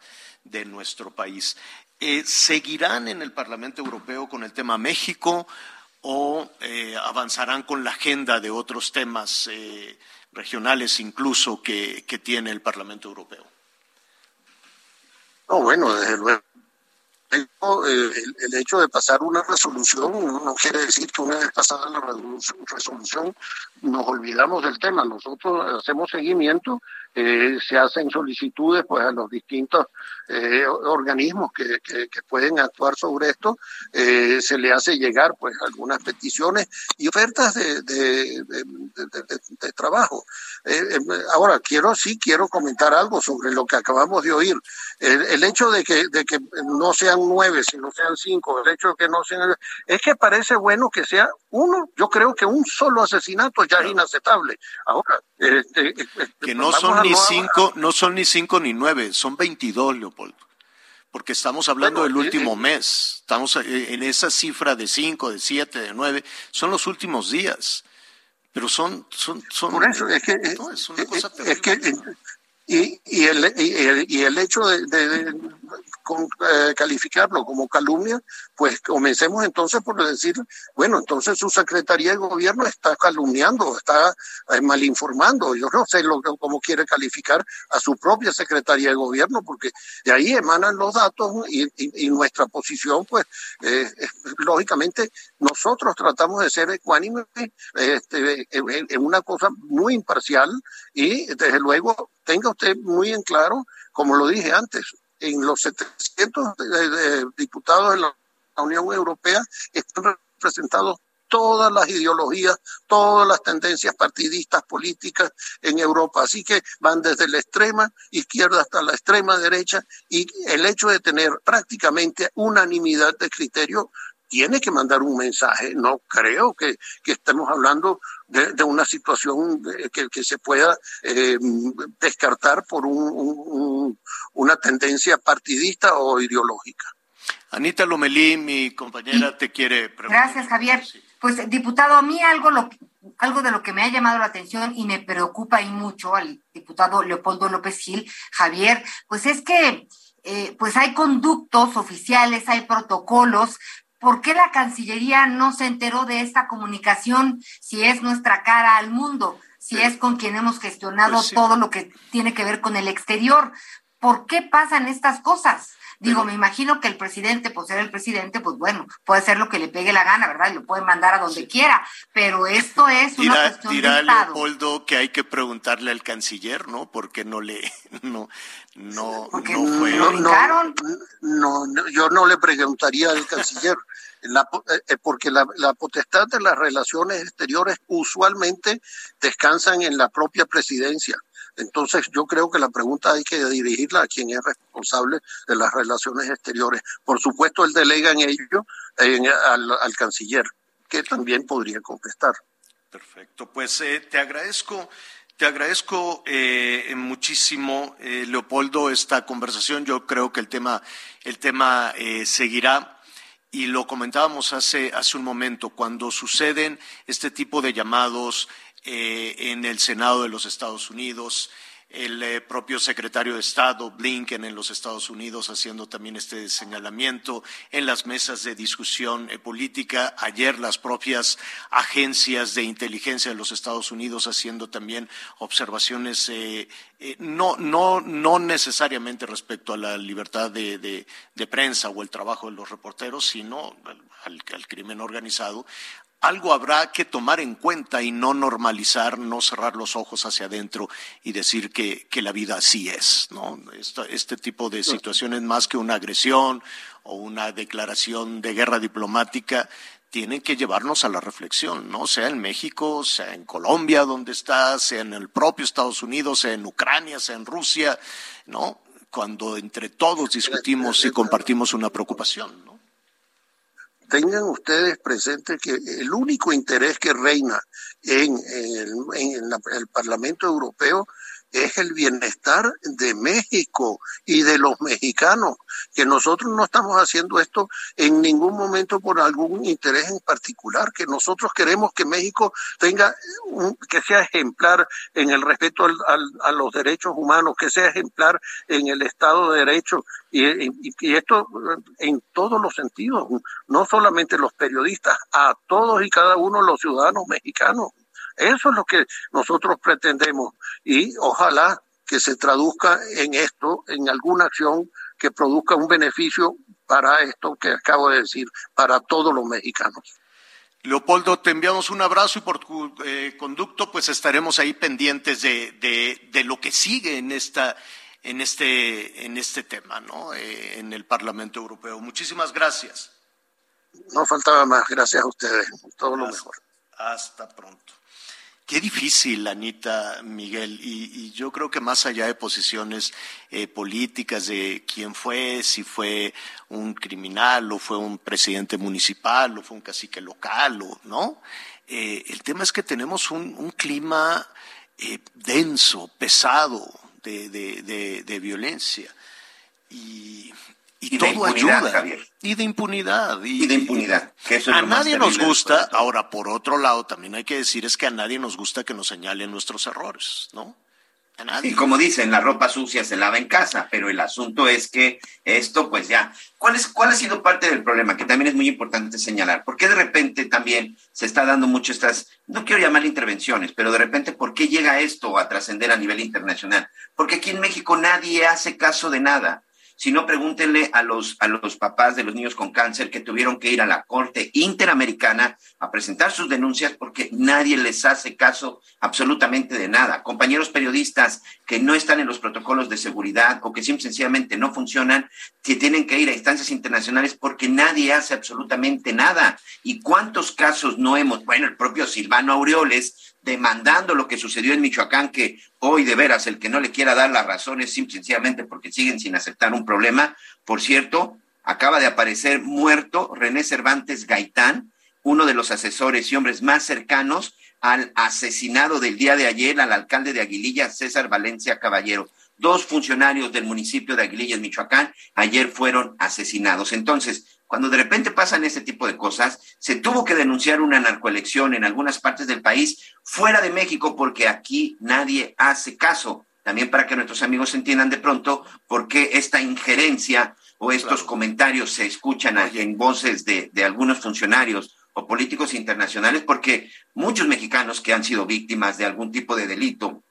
de nuestro país. Eh, ¿Seguirán en el Parlamento Europeo con el tema México o eh, avanzarán con la agenda de otros temas eh, regionales incluso que, que tiene el Parlamento Europeo. No, bueno, desde luego eh, el, hecho de pasar una resolución no quiere decir que una vez pasada la resolución nos olvidamos del tema. Nosotros hacemos seguimiento, eh, se hacen solicitudes pues a los distintos eh, organismos que, que, pueden actuar sobre esto, se le hace llegar pues algunas peticiones y ofertas de, de, de trabajo. ahora quiero sí quiero comentar algo sobre lo que acabamos de oír. El, hecho de que, de que no sean nueve, sino sean cinco, el hecho de que no sean... Es que parece bueno que sea uno, yo creo que un solo asesinato ya es inaceptable. Ahora, este, este, que no son ni cinco, no son ni cinco ni nueve, son veintidós, Leopoldo. Porque estamos hablando del último mes, estamos eh, en esa cifra de cinco, de siete, de nueve, son los últimos días, pero son, son, son. Por eso es que, es una cosa es que y, y, el, y, el, hecho de, eh, calificarlo como calumnia, pues comencemos entonces por decir, bueno, entonces su Secretaría de Gobierno está calumniando, está eh, malinformando. Yo no sé lo, cómo quiere calificar a su propia Secretaría de Gobierno, porque de ahí emanan los datos y, nuestra posición, pues, lógicamente, nosotros tratamos de ser ecuánimes este, en una cosa muy imparcial y, desde luego, tenga usted muy en claro, como lo dije antes, en los 700 diputados de la Unión Europea están representados todas las ideologías, todas las tendencias partidistas políticas en Europa. Así que van desde la extrema izquierda hasta la extrema derecha y el hecho de tener prácticamente unanimidad de criterio tiene que mandar un mensaje. No creo que, estemos hablando de, una situación que, se pueda eh, descartar por un, una tendencia partidista o ideológica. Anita Lomelí, mi compañera, te quiere preguntar. Gracias, Javier. Pues, diputado, a mí algo, lo, algo de lo que me ha llamado la atención y me preocupa y mucho al diputado Leopoldo López Gil, Javier, pues es que eh, pues hay conductos oficiales, hay protocolos ¿por qué la Cancillería no se enteró de esta comunicación si es nuestra cara al mundo, si es con quien hemos gestionado pues todo lo que tiene que ver con el exterior? ¿Por qué pasan estas cosas? Digo, me imagino que el presidente, por ser el presidente, pues bueno, puede hacer lo que le pegue la gana, ¿verdad? Y lo puede mandar a donde quiera, pero esto es una cuestión dirá de Estado. Leopoldo que hay que preguntarle al canciller, ¿no? Porque no le, no, no, no fue. No, no, yo no le preguntaría al canciller. La, eh, eh, porque la, la, potestad de las relaciones exteriores usualmente descansan en la propia presidencia. Entonces yo creo que la pregunta hay que dirigirla a quien es responsable de las relaciones exteriores. Por supuesto, él delega en ello al, canciller, que también podría contestar. Perfecto, pues eh, te agradezco. Te agradezco eh, muchísimo, eh, Leopoldo, esta conversación. Yo creo que el tema, el tema seguirá y lo comentábamos hace, hace un momento, cuando suceden este tipo de llamados eh, en el Senado de los Estados Unidos, el eh, propio secretario de Estado, Blinken, en los Estados Unidos, haciendo también este señalamiento en las mesas de discusión eh, política. Ayer las propias agencias de inteligencia de los Estados Unidos haciendo también observaciones, no, no, no necesariamente respecto a la libertad de, prensa o el trabajo de los reporteros, sino al crimen organizado, algo habrá que tomar en cuenta y no normalizar, no cerrar los ojos hacia adentro y decir que, la vida así es, ¿no? Este, tipo de situaciones, más que una agresión o una declaración de guerra diplomática, tienen que llevarnos a la reflexión, ¿no? Sea en México, sea en Colombia, donde está, sea en el propio Estados Unidos, sea en Ucrania, sea en Rusia, ¿no? Cuando entre todos discutimos y compartimos una preocupación, ¿no? Tengan ustedes presente que el único interés que reina en el, Parlamento Europeo es el bienestar de México y de los mexicanos, que nosotros no estamos haciendo esto en ningún momento por algún interés en particular, que nosotros queremos que México tenga, un, que sea ejemplar en el respeto al, a los derechos humanos, que sea ejemplar en el Estado de Derecho, y, y, y, esto en todos los sentidos, no solamente los periodistas, a todos y cada uno de los ciudadanos mexicanos. Eso es lo que nosotros pretendemos y ojalá que se traduzca en esto, en alguna acción que produzca un beneficio para esto que acabo de decir, para todos los mexicanos. Leopoldo, te enviamos un abrazo y por tu eh, conducto, pues estaremos ahí pendientes de, de, de, lo que sigue en esta en este en este tema, ¿no? Eh, en el Parlamento Europeo. Muchísimas gracias. No faltaba más. Gracias a ustedes. Todo lo mejor. Hasta pronto. Qué difícil, Anita Miguel, y, yo creo que más allá de posiciones eh, políticas de quién fue, si fue un criminal o fue un presidente municipal o fue un cacique local, o, ¿no? Eh, el tema es que tenemos un, clima eh, denso, pesado de, de violencia. Y, y, y todo ayuda. Javier. Y de impunidad. Y, y de impunidad. Que eso es a nadie nos gusta, ahora por otro lado también hay que decir es que a nadie nos gusta que nos señalen nuestros errores, ¿no? A nadie. Y como dicen, la ropa sucia se lava en casa, pero el asunto es que esto, pues ya, ¿cuál, es, ¿cuál ha sido parte del problema? Que también es muy importante señalar. ¿Por qué de repente también se está dando mucho estas, no quiero llamar intervenciones, pero de repente, ¿por qué llega esto a trascender a nivel internacional? Porque aquí en México nadie hace caso de nada. Si no, pregúntenle a los, a los papás de los niños con cáncer que tuvieron que ir a la Corte Interamericana a presentar sus denuncias porque nadie les hace caso absolutamente de nada. Compañeros periodistas que no están en los protocolos de seguridad o que simple, sencillamente no funcionan, que tienen que ir a instancias internacionales porque nadie hace absolutamente nada. ¿Y cuántos casos no hemos? Bueno, el propio Silvano Aureoles demandando lo que sucedió en Michoacán, que hoy de veras el que no le quiera dar las razones sencillamente porque siguen sin aceptar un problema. Por cierto, acaba de aparecer muerto René Cervantes Gaitán, uno de los asesores y hombres más cercanos al asesinado del día de ayer al alcalde de Aguililla, César Valencia Caballero. Dos funcionarios del municipio de Aguilillas, Michoacán, ayer fueron asesinados. Entonces, cuando de repente pasan ese tipo de cosas, se tuvo que denunciar una narcoelección en algunas partes del país fuera de México porque aquí nadie hace caso. También para que nuestros amigos entiendan de pronto por qué esta injerencia o estos claro. comentarios se escuchan en voces de, de algunos funcionarios o políticos internacionales, porque muchos mexicanos que han sido víctimas de algún tipo de delito,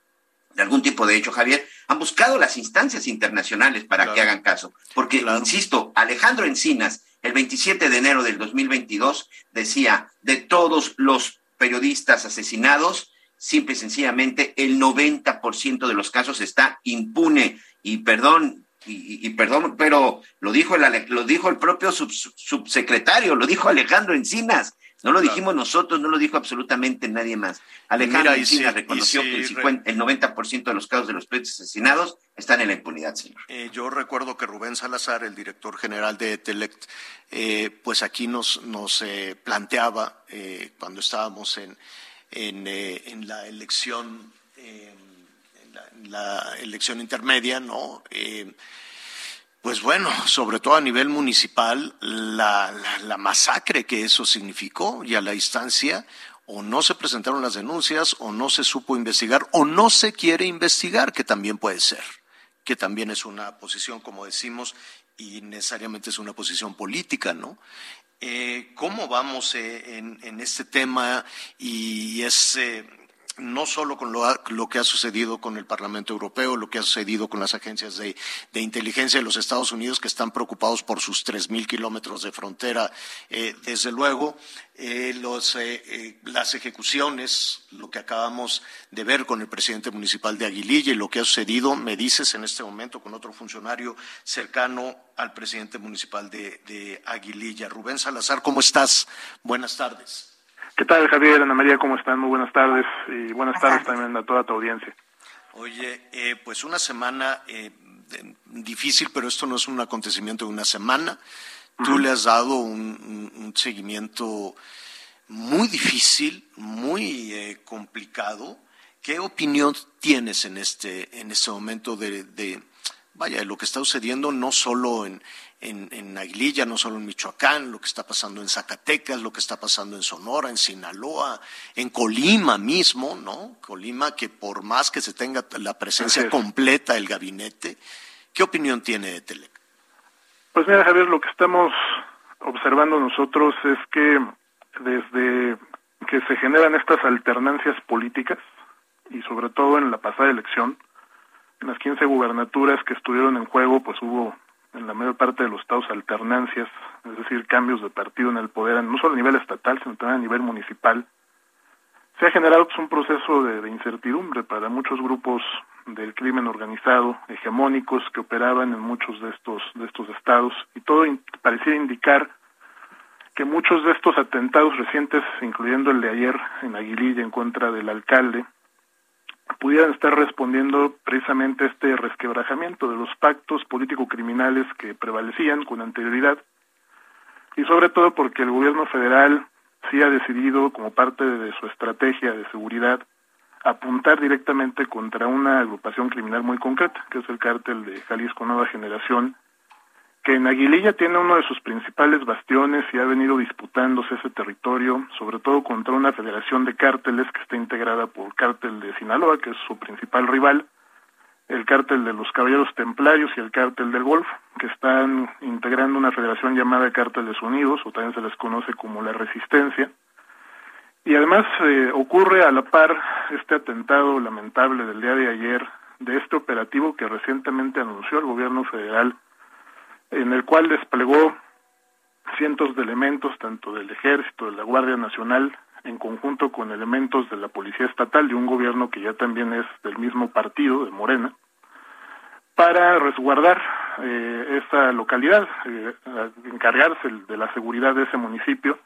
de algún tipo de hecho, Javier, han buscado las instancias internacionales para claro. que hagan caso. Porque, claro. insisto, Alejandro Encinas, el 27 de enero del 2022, decía, de todos los periodistas asesinados, simple y sencillamente el 90% de los casos está impune. Y perdón, y, perdón, pero lo dijo el, lo dijo el propio sub, subsecretario, lo dijo Alejandro Encinas. No lo dijimos claro. nosotros, no lo dijo absolutamente nadie más. Alejandro Mira, Encinas si, reconoció si, que el, 50, el 90% de los casos de los periodistas asesinados están en la impunidad, señor. Eh, yo recuerdo que Rubén Salazar, el director general de Telect, eh, pues aquí nos, nos eh, planteaba, cuando estábamos en, en, en la elección, en la, en, la, elección intermedia, ¿no? Eh, pues bueno, sobre todo a nivel municipal, la, la, masacre que eso significó y a la instancia, o no se presentaron las denuncias, o no se supo investigar, o no se quiere investigar, que también puede ser, que también es una posición, como decimos, y necesariamente es una posición política, ¿no? Eh, ¿Cómo vamos eh, en, en, este tema? Y es. No solo con lo, lo, que ha sucedido con el Parlamento Europeo, lo que ha sucedido con las agencias de, inteligencia de los Estados Unidos, que están preocupados por sus tres mil kilómetros de frontera, eh, desde luego, eh, eh, las ejecuciones, lo que acabamos de ver con el presidente municipal de Aguililla y lo que ha sucedido, me dices en este momento con otro funcionario cercano al presidente municipal de, de Aguililla. Rubén Salazar, ¿cómo estás? Buenas tardes. ¿Qué tal, Javier? Ana María, ¿cómo están? Muy buenas tardes y buenas tardes también a toda tu audiencia. Oye, eh, pues una semana eh, difícil, pero esto no es un acontecimiento de una semana. Uh -huh. Tú le has dado un, un, un seguimiento muy difícil, muy eh, complicado, ¿Qué opinión tienes en este, en este momento de, de vaya, lo que está sucediendo no solo en, en, en, Aguililla, no solo en Michoacán, lo que está pasando en Zacatecas, lo que está pasando en Sonora, en Sinaloa, en Colima mismo, ¿no? Colima que por más que se tenga la presencia completa del gabinete, ¿qué opinión tiene de Telec? Pues mira, Javier, lo que estamos observando nosotros es que desde que se generan estas alternancias políticas, y sobre todo en la pasada elección, en las 15 gubernaturas que estuvieron en juego, pues hubo en la mayor parte de los estados alternancias, es decir, cambios de partido en el poder, no solo a nivel estatal, sino también a nivel municipal. Se ha generado pues, un proceso de, incertidumbre para muchos grupos del crimen organizado hegemónicos que operaban en muchos de estos de estos estados y todo parecía indicar que muchos de estos atentados recientes, incluyendo el de ayer en Aguililla en contra del alcalde, pudieran estar respondiendo precisamente a este resquebrajamiento de los pactos político-criminales que prevalecían con anterioridad y sobre todo porque el gobierno federal sí ha decidido, como parte de su estrategia de seguridad, apuntar directamente contra una agrupación criminal muy concreta, que es el cártel de Jalisco Nueva Generación, que en Aguililla tiene uno de sus principales bastiones y ha venido disputándose ese territorio, sobre todo contra una federación de cárteles que está integrada por Cártel de Sinaloa, que es su principal rival, el Cártel de los Caballeros Templarios y el Cártel del Golfo, que están integrando una federación llamada Cárteles Unidos, o también se les conoce como la Resistencia. Y además eh, ocurre a la par este atentado lamentable del día de ayer de este operativo que recientemente anunció el gobierno federal en el cual desplegó cientos de elementos, tanto del Ejército, de la Guardia Nacional, en conjunto con elementos de la Policía Estatal, de un gobierno que ya también es del mismo partido, de Morena, para resguardar eh, esa localidad, eh, encargarse de la seguridad de ese municipio,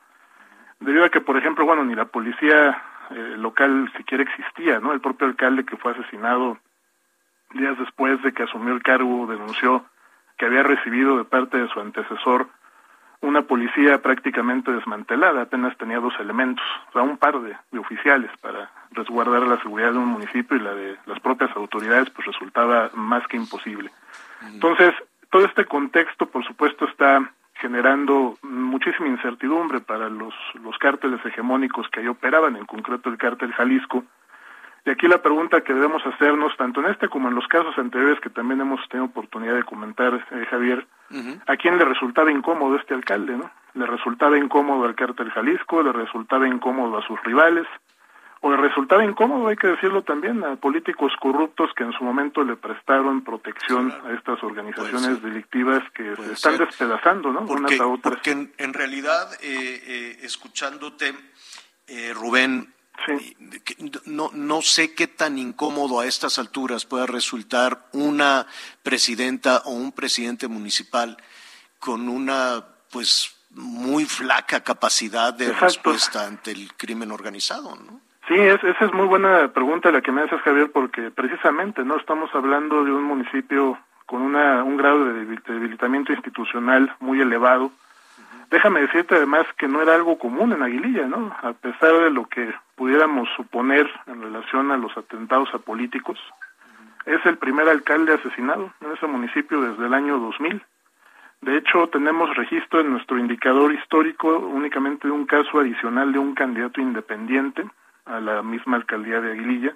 debido a que, por ejemplo, bueno, ni la policía eh, local siquiera existía, ¿no? El propio alcalde que fue asesinado días después de que asumió el cargo denunció que había recibido de parte de su antecesor una policía prácticamente desmantelada, apenas tenía dos elementos, o sea, un par de, oficiales para resguardar la seguridad de un municipio y la de las propias autoridades, pues resultaba más que imposible. Entonces, todo este contexto, por supuesto, está generando muchísima incertidumbre para los, los cárteles hegemónicos que ahí operaban, en concreto el cártel Jalisco, y aquí la pregunta que debemos hacernos, tanto en este como en los casos anteriores que también hemos tenido oportunidad de comentar, eh, Javier, ¿a quién le resultaba incómodo este alcalde? no? ¿Le resultaba incómodo al cártel Jalisco? ¿Le resultaba incómodo a sus rivales? ¿O le resultaba incómodo, hay que decirlo también, a políticos corruptos que en su momento le prestaron protección a estas organizaciones delictivas que se están despedazando, ¿no? Porque, porque en, realidad, eh, eh, escuchándote, Rubén, no, no sé qué tan incómodo a estas alturas pueda resultar una presidenta o un presidente municipal con una pues muy flaca capacidad de respuesta ante el crimen organizado, ¿no? Sí, esa es muy buena pregunta la que me haces, Javier, porque precisamente no estamos hablando de un municipio con una, un grado de debilitamiento institucional muy elevado, Déjame decirte además que no era algo común en Aguililla, ¿no? A pesar de lo que pudiéramos suponer en relación a los atentados a políticos, es el primer alcalde asesinado en ese municipio desde el año 2000. De hecho, tenemos registro en nuestro indicador histórico únicamente de un caso adicional de un candidato independiente a la misma alcaldía de Aguililla,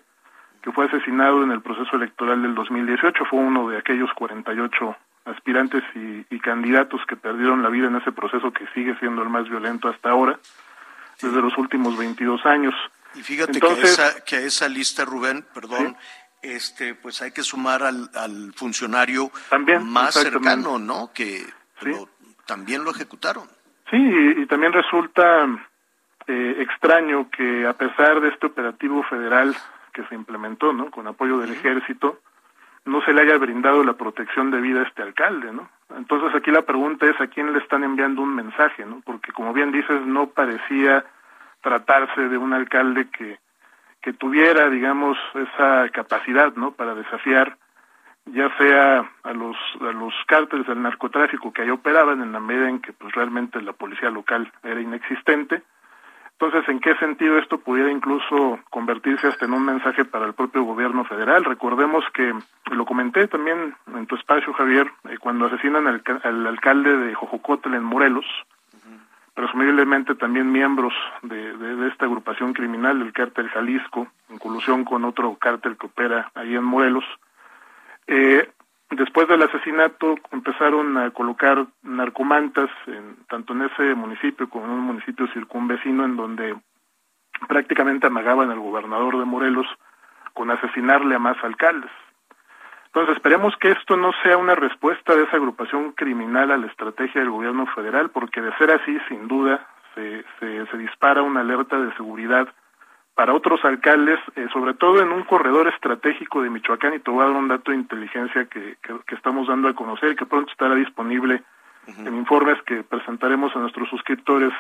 que fue asesinado en el proceso electoral del 2018. Fue uno de aquellos 48 aspirantes y, candidatos que perdieron la vida en ese proceso que sigue siendo el más violento hasta ahora, desde los últimos 22 años. Y fíjate que, a esa, que a esa lista, Rubén, perdón, este, pues hay que sumar al, al funcionario más cercano, ¿no? Que también lo ejecutaron. Sí, y, también resulta eh, extraño que a pesar de este operativo federal que se implementó, ¿no? Con apoyo del ejército, no se le haya brindado la protección debida a este alcalde, ¿no? Entonces aquí la pregunta es a quién le están enviando un mensaje, ¿no? Porque como bien dices, no parecía tratarse de un alcalde que, que tuviera, digamos, esa capacidad, ¿no? Para desafiar ya sea a los a los cárteles del narcotráfico que ahí operaban en la medida en que pues realmente la policía local era inexistente. Entonces, ¿en qué sentido esto pudiera incluso convertirse hasta en un mensaje para el propio gobierno federal? Recordemos que, lo comenté también en tu espacio, Javier, eh, cuando asesinan al, alcalde de Jojocotl en Morelos, presumiblemente también miembros de, de, esta agrupación criminal del cártel Jalisco, en colusión con otro cártel que opera ahí en Morelos, eh, Después del asesinato empezaron a colocar narcomantas en, tanto en ese municipio como en un municipio circunvecino en donde prácticamente amagaban al gobernador de Morelos con asesinarle a más alcaldes. Entonces esperemos que esto no sea una respuesta de esa agrupación criminal a la estrategia del gobierno federal, porque de ser así, sin duda, se, se, se dispara una alerta de seguridad para otros alcaldes, eh, sobre todo en un corredor estratégico de Michoacán, y te voy a dar un dato de inteligencia que, que, estamos dando a conocer y que pronto estará disponible en informes que presentaremos a nuestros suscriptores.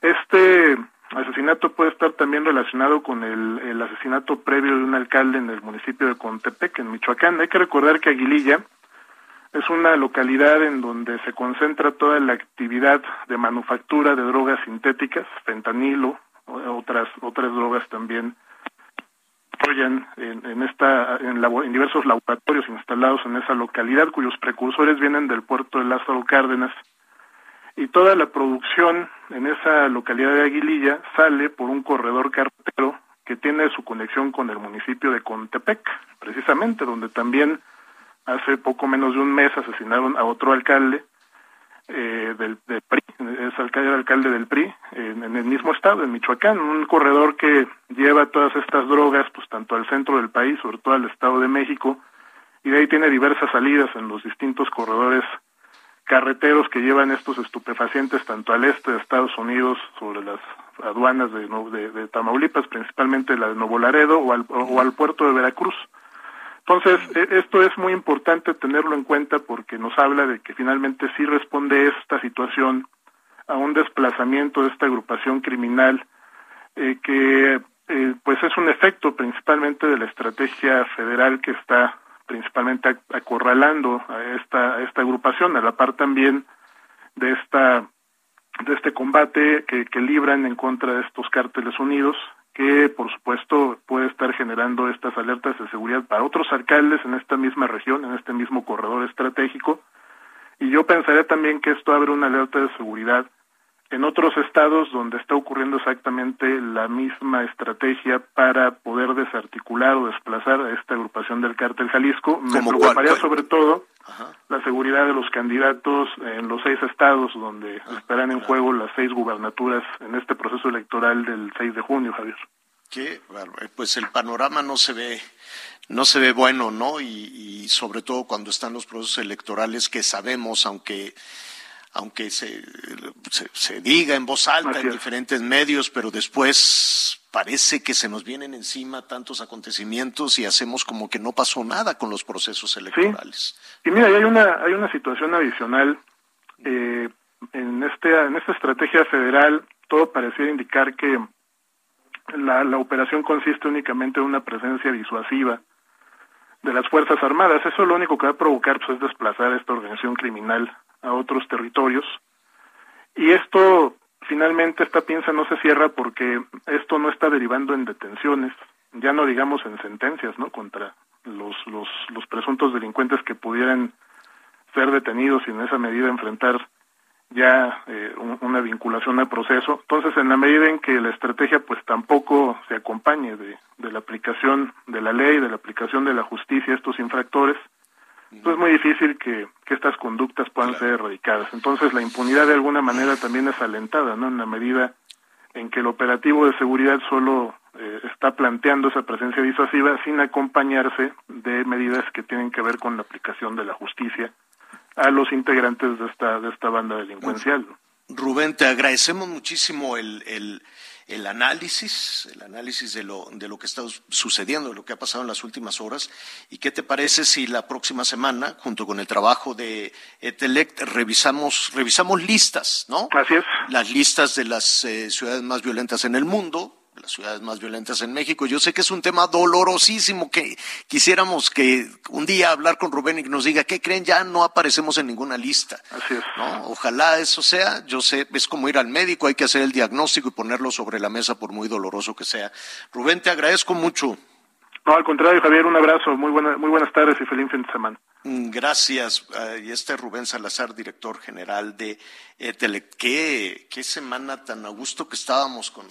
Este asesinato puede estar también relacionado con el, el asesinato previo de un alcalde en el municipio de Contepec, en Michoacán. Hay que recordar que Aguililla es una localidad en donde se concentra toda la actividad de manufactura de drogas sintéticas, fentanilo, otras otras drogas también en, en esta en, en, diversos laboratorios instalados en esa localidad cuyos precursores vienen del puerto de Lázaro Cárdenas. Y toda la producción en esa localidad de Aguililla sale por un corredor carretero que tiene su conexión con el municipio de Contepec, precisamente donde también hace poco menos de un mes asesinaron a otro alcalde eh, del, PRI, es alcalde, alcalde del PRI, en, el mismo estado, en Michoacán, un corredor que lleva todas estas drogas, pues tanto al centro del país, sobre todo al Estado de México, y de ahí tiene diversas salidas en los distintos corredores carreteros que llevan estos estupefacientes tanto al este de Estados Unidos, sobre las aduanas de, de, Tamaulipas, principalmente la de Nuevo Laredo, o al, o al puerto de Veracruz. Entonces, e, esto es muy importante tenerlo en cuenta porque nos habla de que finalmente sí responde esta situación a un desplazamiento de esta agrupación criminal eh, que eh, pues es un efecto principalmente de la estrategia federal que está principalmente acorralando a esta, a esta agrupación, a la par también de esta de este combate que, que libran en contra de estos cárteles unidos que por supuesto puede estar generando estas alertas de seguridad para otros alcaldes en esta misma región, en este mismo corredor estratégico. Y yo pensaría también que esto abre una alerta de seguridad en otros estados donde está ocurriendo exactamente la misma estrategia para poder desarticular o desplazar a esta agrupación del cártel Jalisco. Me preocuparía sobre todo la seguridad de los candidatos en los seis estados donde ah, estarán en juego las seis gubernaturas en este proceso electoral del 6 de junio, Javier. Que, pues el panorama no se ve no se ve bueno, ¿no? Y, sobre todo cuando están los procesos electorales que sabemos, aunque aunque se, se, diga en voz alta en diferentes medios, pero después parece que se nos vienen encima tantos acontecimientos y hacemos como que no pasó nada con los procesos electorales. Y mira, hay una, hay una situación adicional. Eh, en, este, en esta estrategia federal, todo parecía indicar que la, la operación consiste únicamente en una presencia disuasiva de las Fuerzas Armadas. Eso lo único que va a provocar pues, es desplazar a esta organización criminal a otros territorios. Y esto, finalmente, esta pinza no se cierra porque esto no está derivando en detenciones, ya no digamos en sentencias, ¿no? Contra los, los, presuntos delincuentes que pudieran ser detenidos y en esa medida enfrentar ya eh, una vinculación al proceso. Entonces, en la medida en que la estrategia pues tampoco se acompañe de, de la aplicación de la ley, de la aplicación de la justicia a estos infractores, pues es muy difícil que, que estas conductas puedan ser erradicadas. Entonces, la impunidad de alguna manera también es alentada, ¿no? En la medida en que el operativo de seguridad solo eh, está planteando esa presencia disuasiva sin acompañarse de medidas que tienen que ver con la aplicación de la justicia a los integrantes de esta, de esta banda delincuencial. Rubén, te agradecemos muchísimo el, el, el, análisis, el análisis de lo, de lo que está sucediendo, de lo que ha pasado en las últimas horas. ¿Y qué te parece si la próxima semana, junto con el trabajo de Etelect, revisamos, revisamos listas, ¿no? Así es. Las listas de las eh, ciudades más violentas en el mundo, las ciudades más violentas en México. Yo sé que es un tema dolorosísimo que quisiéramos que un día hablar con Rubén y que nos diga, ¿qué creen? Ya no aparecemos en ninguna lista. Así es. ¿no? Ojalá eso sea. Yo sé, es como ir al médico, hay que hacer el diagnóstico y ponerlo sobre la mesa por muy doloroso que sea. Rubén, te agradezco mucho. No, al contrario, Javier, un abrazo. Muy, buena, muy buenas tardes y feliz fin de semana. Gracias. y este es Rubén Salazar, director general de Etelec. ¿Qué, qué semana tan a gusto que estábamos con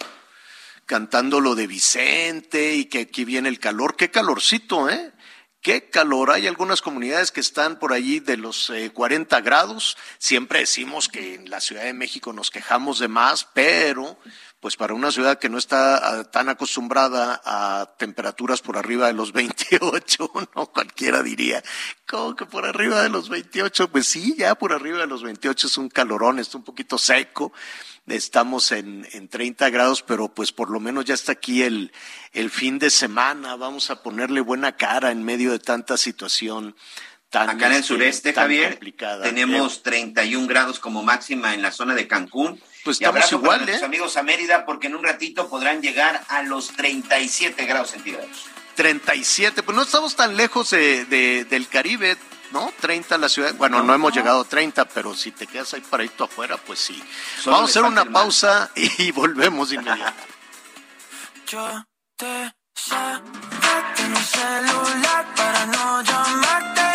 cantando lo de Vicente y que aquí viene el calor. Qué calorcito, ¿eh? Qué calor. Hay algunas comunidades que están por allí de los 40 grados. Siempre decimos que en la Ciudad de México nos quejamos de más, pero pues para una ciudad que no está ah, tan acostumbrada a temperaturas por arriba de los 28, no cualquiera diría, ¿cómo que por arriba de los 28? Pues sí, ya por arriba de los 28 es un calorón, está un poquito seco, estamos en, en 30 grados, pero pues por lo menos ya está aquí el, el fin de semana, vamos a ponerle buena cara en medio de tanta situación. Tan, Acá en el este, sureste, Javier, tenemos 31 grados como máxima en la zona de Cancún pues estamos igual, ¿eh? amigos a Mérida, porque en un ratito podrán llegar a los 37 grados centígrados. 37, pues no estamos tan lejos de, del Caribe, ¿no? 30 la ciudad. Bueno, no, hemos llegado a 30, pero si te quedas ahí paradito afuera, pues sí. Vamos a hacer una pausa y volvemos inmediatamente. Yo te mi celular para no llamarte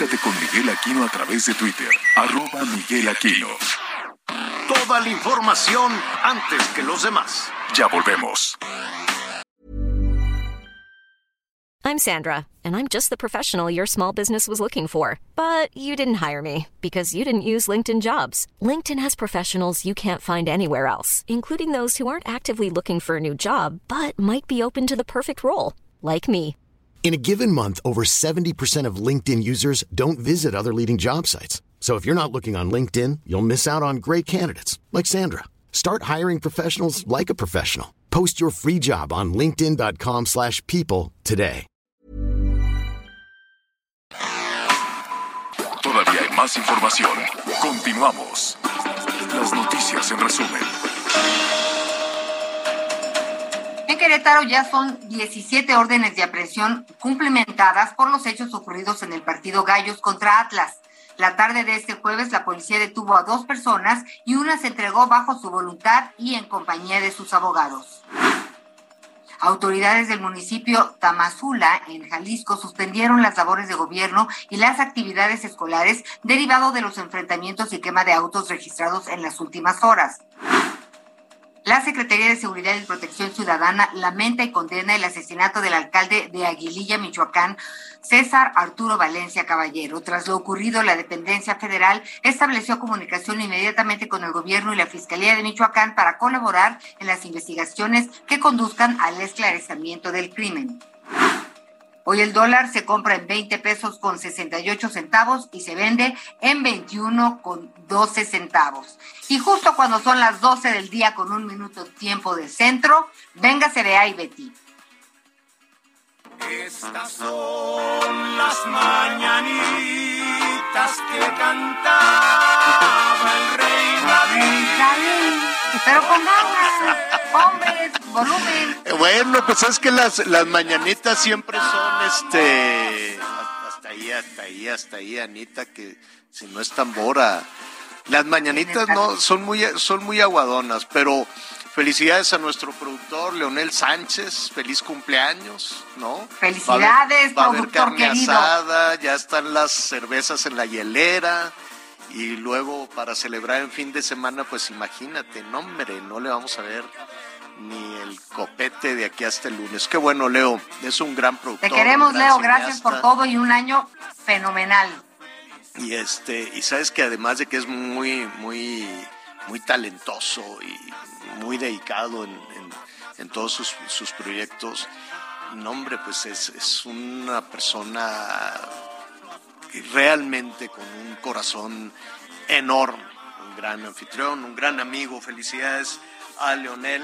Conéctate con Miguel Aquino a través de Twitter, arroba Miguel Aquino. Toda la información antes que los demás. Ya volvemos. I'm Sandra, and I'm just the professional your small business was looking for. But you didn't hire me because you didn't use LinkedIn jobs. LinkedIn has professionals you can't find anywhere else, including those who aren't actively looking for a new job, but might be open to the perfect role, like me. In a given month, over 70% of LinkedIn users don't visit other leading job sites. So if you're not looking on LinkedIn, you'll miss out on great candidates like Sandra. Start hiring professionals like a professional. Post your free job on linkedin.com/people today. Todavía hay más información. Continuamos. Las noticias en resumen. En Querétaro ya son 17 órdenes de aprehensión cumplimentadas por los hechos ocurridos en el partido Gallos contra Atlas. La tarde de este jueves, la policía detuvo a dos personas y una se entregó bajo su voluntad y en compañía de sus abogados. Autoridades del municipio Tamazula, en Jalisco, suspendieron las labores de gobierno y las actividades escolares derivado de los enfrentamientos y quema de autos registrados en las últimas horas. La Secretaría de Seguridad y Protección Ciudadana lamenta y condena el asesinato del alcalde de Aguililla, Michoacán, César Arturo Valencia Caballero. Tras lo ocurrido, la dependencia federal estableció comunicación inmediatamente con el gobierno y la Fiscalía de Michoacán para colaborar en las investigaciones que conduzcan al esclarecimiento del crimen. Hoy el dólar se compra en 20 pesos con 68 centavos y se vende en 21 con 12 centavos. Y justo cuando son las 12 del día con un minuto tiempo de centro, véngase de ahí, Betty. Estas son las mañanitas que cantaba el rey David. Pero con ganas, hombres, volumen. Eh, bueno, pues es que las, las mañanitas siempre son este. Hasta ahí, hasta ahí, hasta ahí, Anita, que si no es tambora. Las mañanitas no son muy, son muy aguadonas, pero felicidades a nuestro productor Leonel Sánchez, feliz cumpleaños, ¿no? Felicidades, va a haber, carne asada, ya están las cervezas en la hielera y luego para celebrar en fin de semana, pues imagínate, no hombre, no le vamos a ver ni el copete de aquí hasta el lunes. Qué bueno, Leo, es un gran productor. Te queremos, Leo, gracias por todo y un año fenomenal. Y este, y sabes que además de que es muy, muy, muy talentoso y muy dedicado en, en, todos sus, sus, proyectos, no hombre, pues es, es una persona realmente con un corazón enorme, un gran anfitrión, un gran amigo. Felicidades a Leonel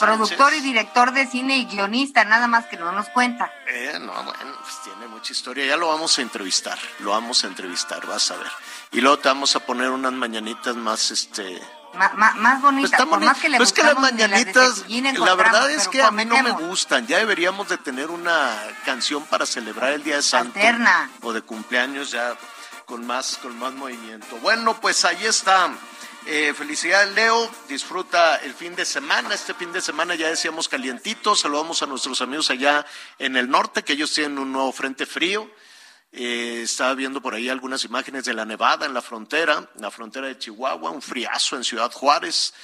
Productor y director de cine y guionista, nada más que no nos cuenta. Eh, no, bueno, pues tiene mucha historia. Ya lo vamos a entrevistar, lo vamos a entrevistar, vas a ver. Y luego te vamos a poner unas mañanitas más, este... más bonitas, pues por más que le pues que las mañanitas, la verdad es que a mí no me gustan. Ya deberíamos de tener una canción para celebrar el Día de Santo. Alterna. O de cumpleaños ya con más, con más movimiento. Bueno, pues ahí está. Eh, felicidades, Leo. Disfruta el fin de semana. Este fin de semana ya decíamos calientito. Saludamos a nuestros amigos allá en el norte, que ellos tienen un nuevo frente frío. Eh, estaba viendo por ahí algunas imágenes de la nevada en la frontera, en la frontera de Chihuahua, un friazo en Ciudad Juárez.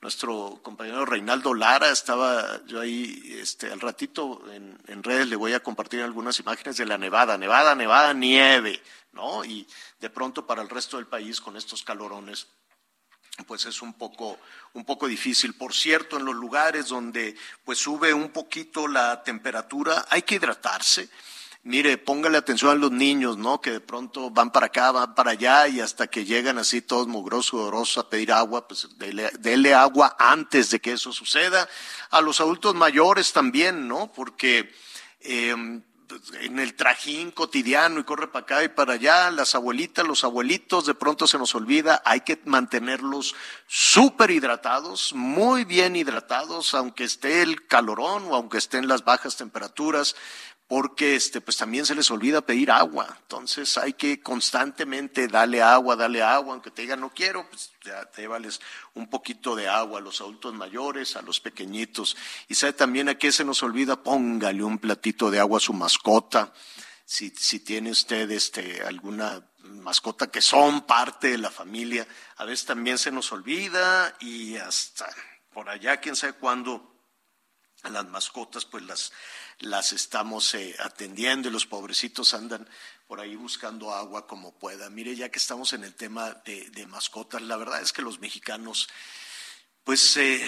Nuestro compañero Reinaldo Lara estaba yo ahí, este, al ratito en, en redes le voy a compartir algunas imágenes de la nevada, nevada, nevada, nieve, ¿no? Y de pronto para el resto del país con estos calorones pues es un poco, un poco difícil. Por cierto, en los lugares donde pues sube un poquito la temperatura, hay que hidratarse. Mire, póngale atención a los niños, ¿no? Que de pronto van para acá, van para allá y hasta que llegan así todos mugrosos, odorosos a pedir agua, pues dele, agua antes de que eso suceda. A los adultos mayores también, ¿no? Porque eh, en el trajín cotidiano y corre para acá y para allá, las abuelitas, los abuelitos, de pronto se nos olvida, hay que mantenerlos súper hidratados, muy bien hidratados, aunque esté el calorón o aunque estén las bajas temperaturas, porque este, pues también se les olvida pedir agua. Entonces hay que constantemente darle agua, darle agua, aunque te digan no quiero, pues ya te vales un poquito de agua a los adultos mayores, a los pequeñitos. Y sabe también a qué se nos olvida, póngale un platito de agua a su mascota. Si, si tiene usted este, alguna mascota que son parte de la familia, a veces también se nos olvida y hasta por allá, quién sabe cuándo, las mascotas pues las las estamos eh, atendiendo y los pobrecitos andan por ahí buscando agua como pueda. Mire, ya que estamos en el tema de, mascotas, la verdad es que los mexicanos, pues eh,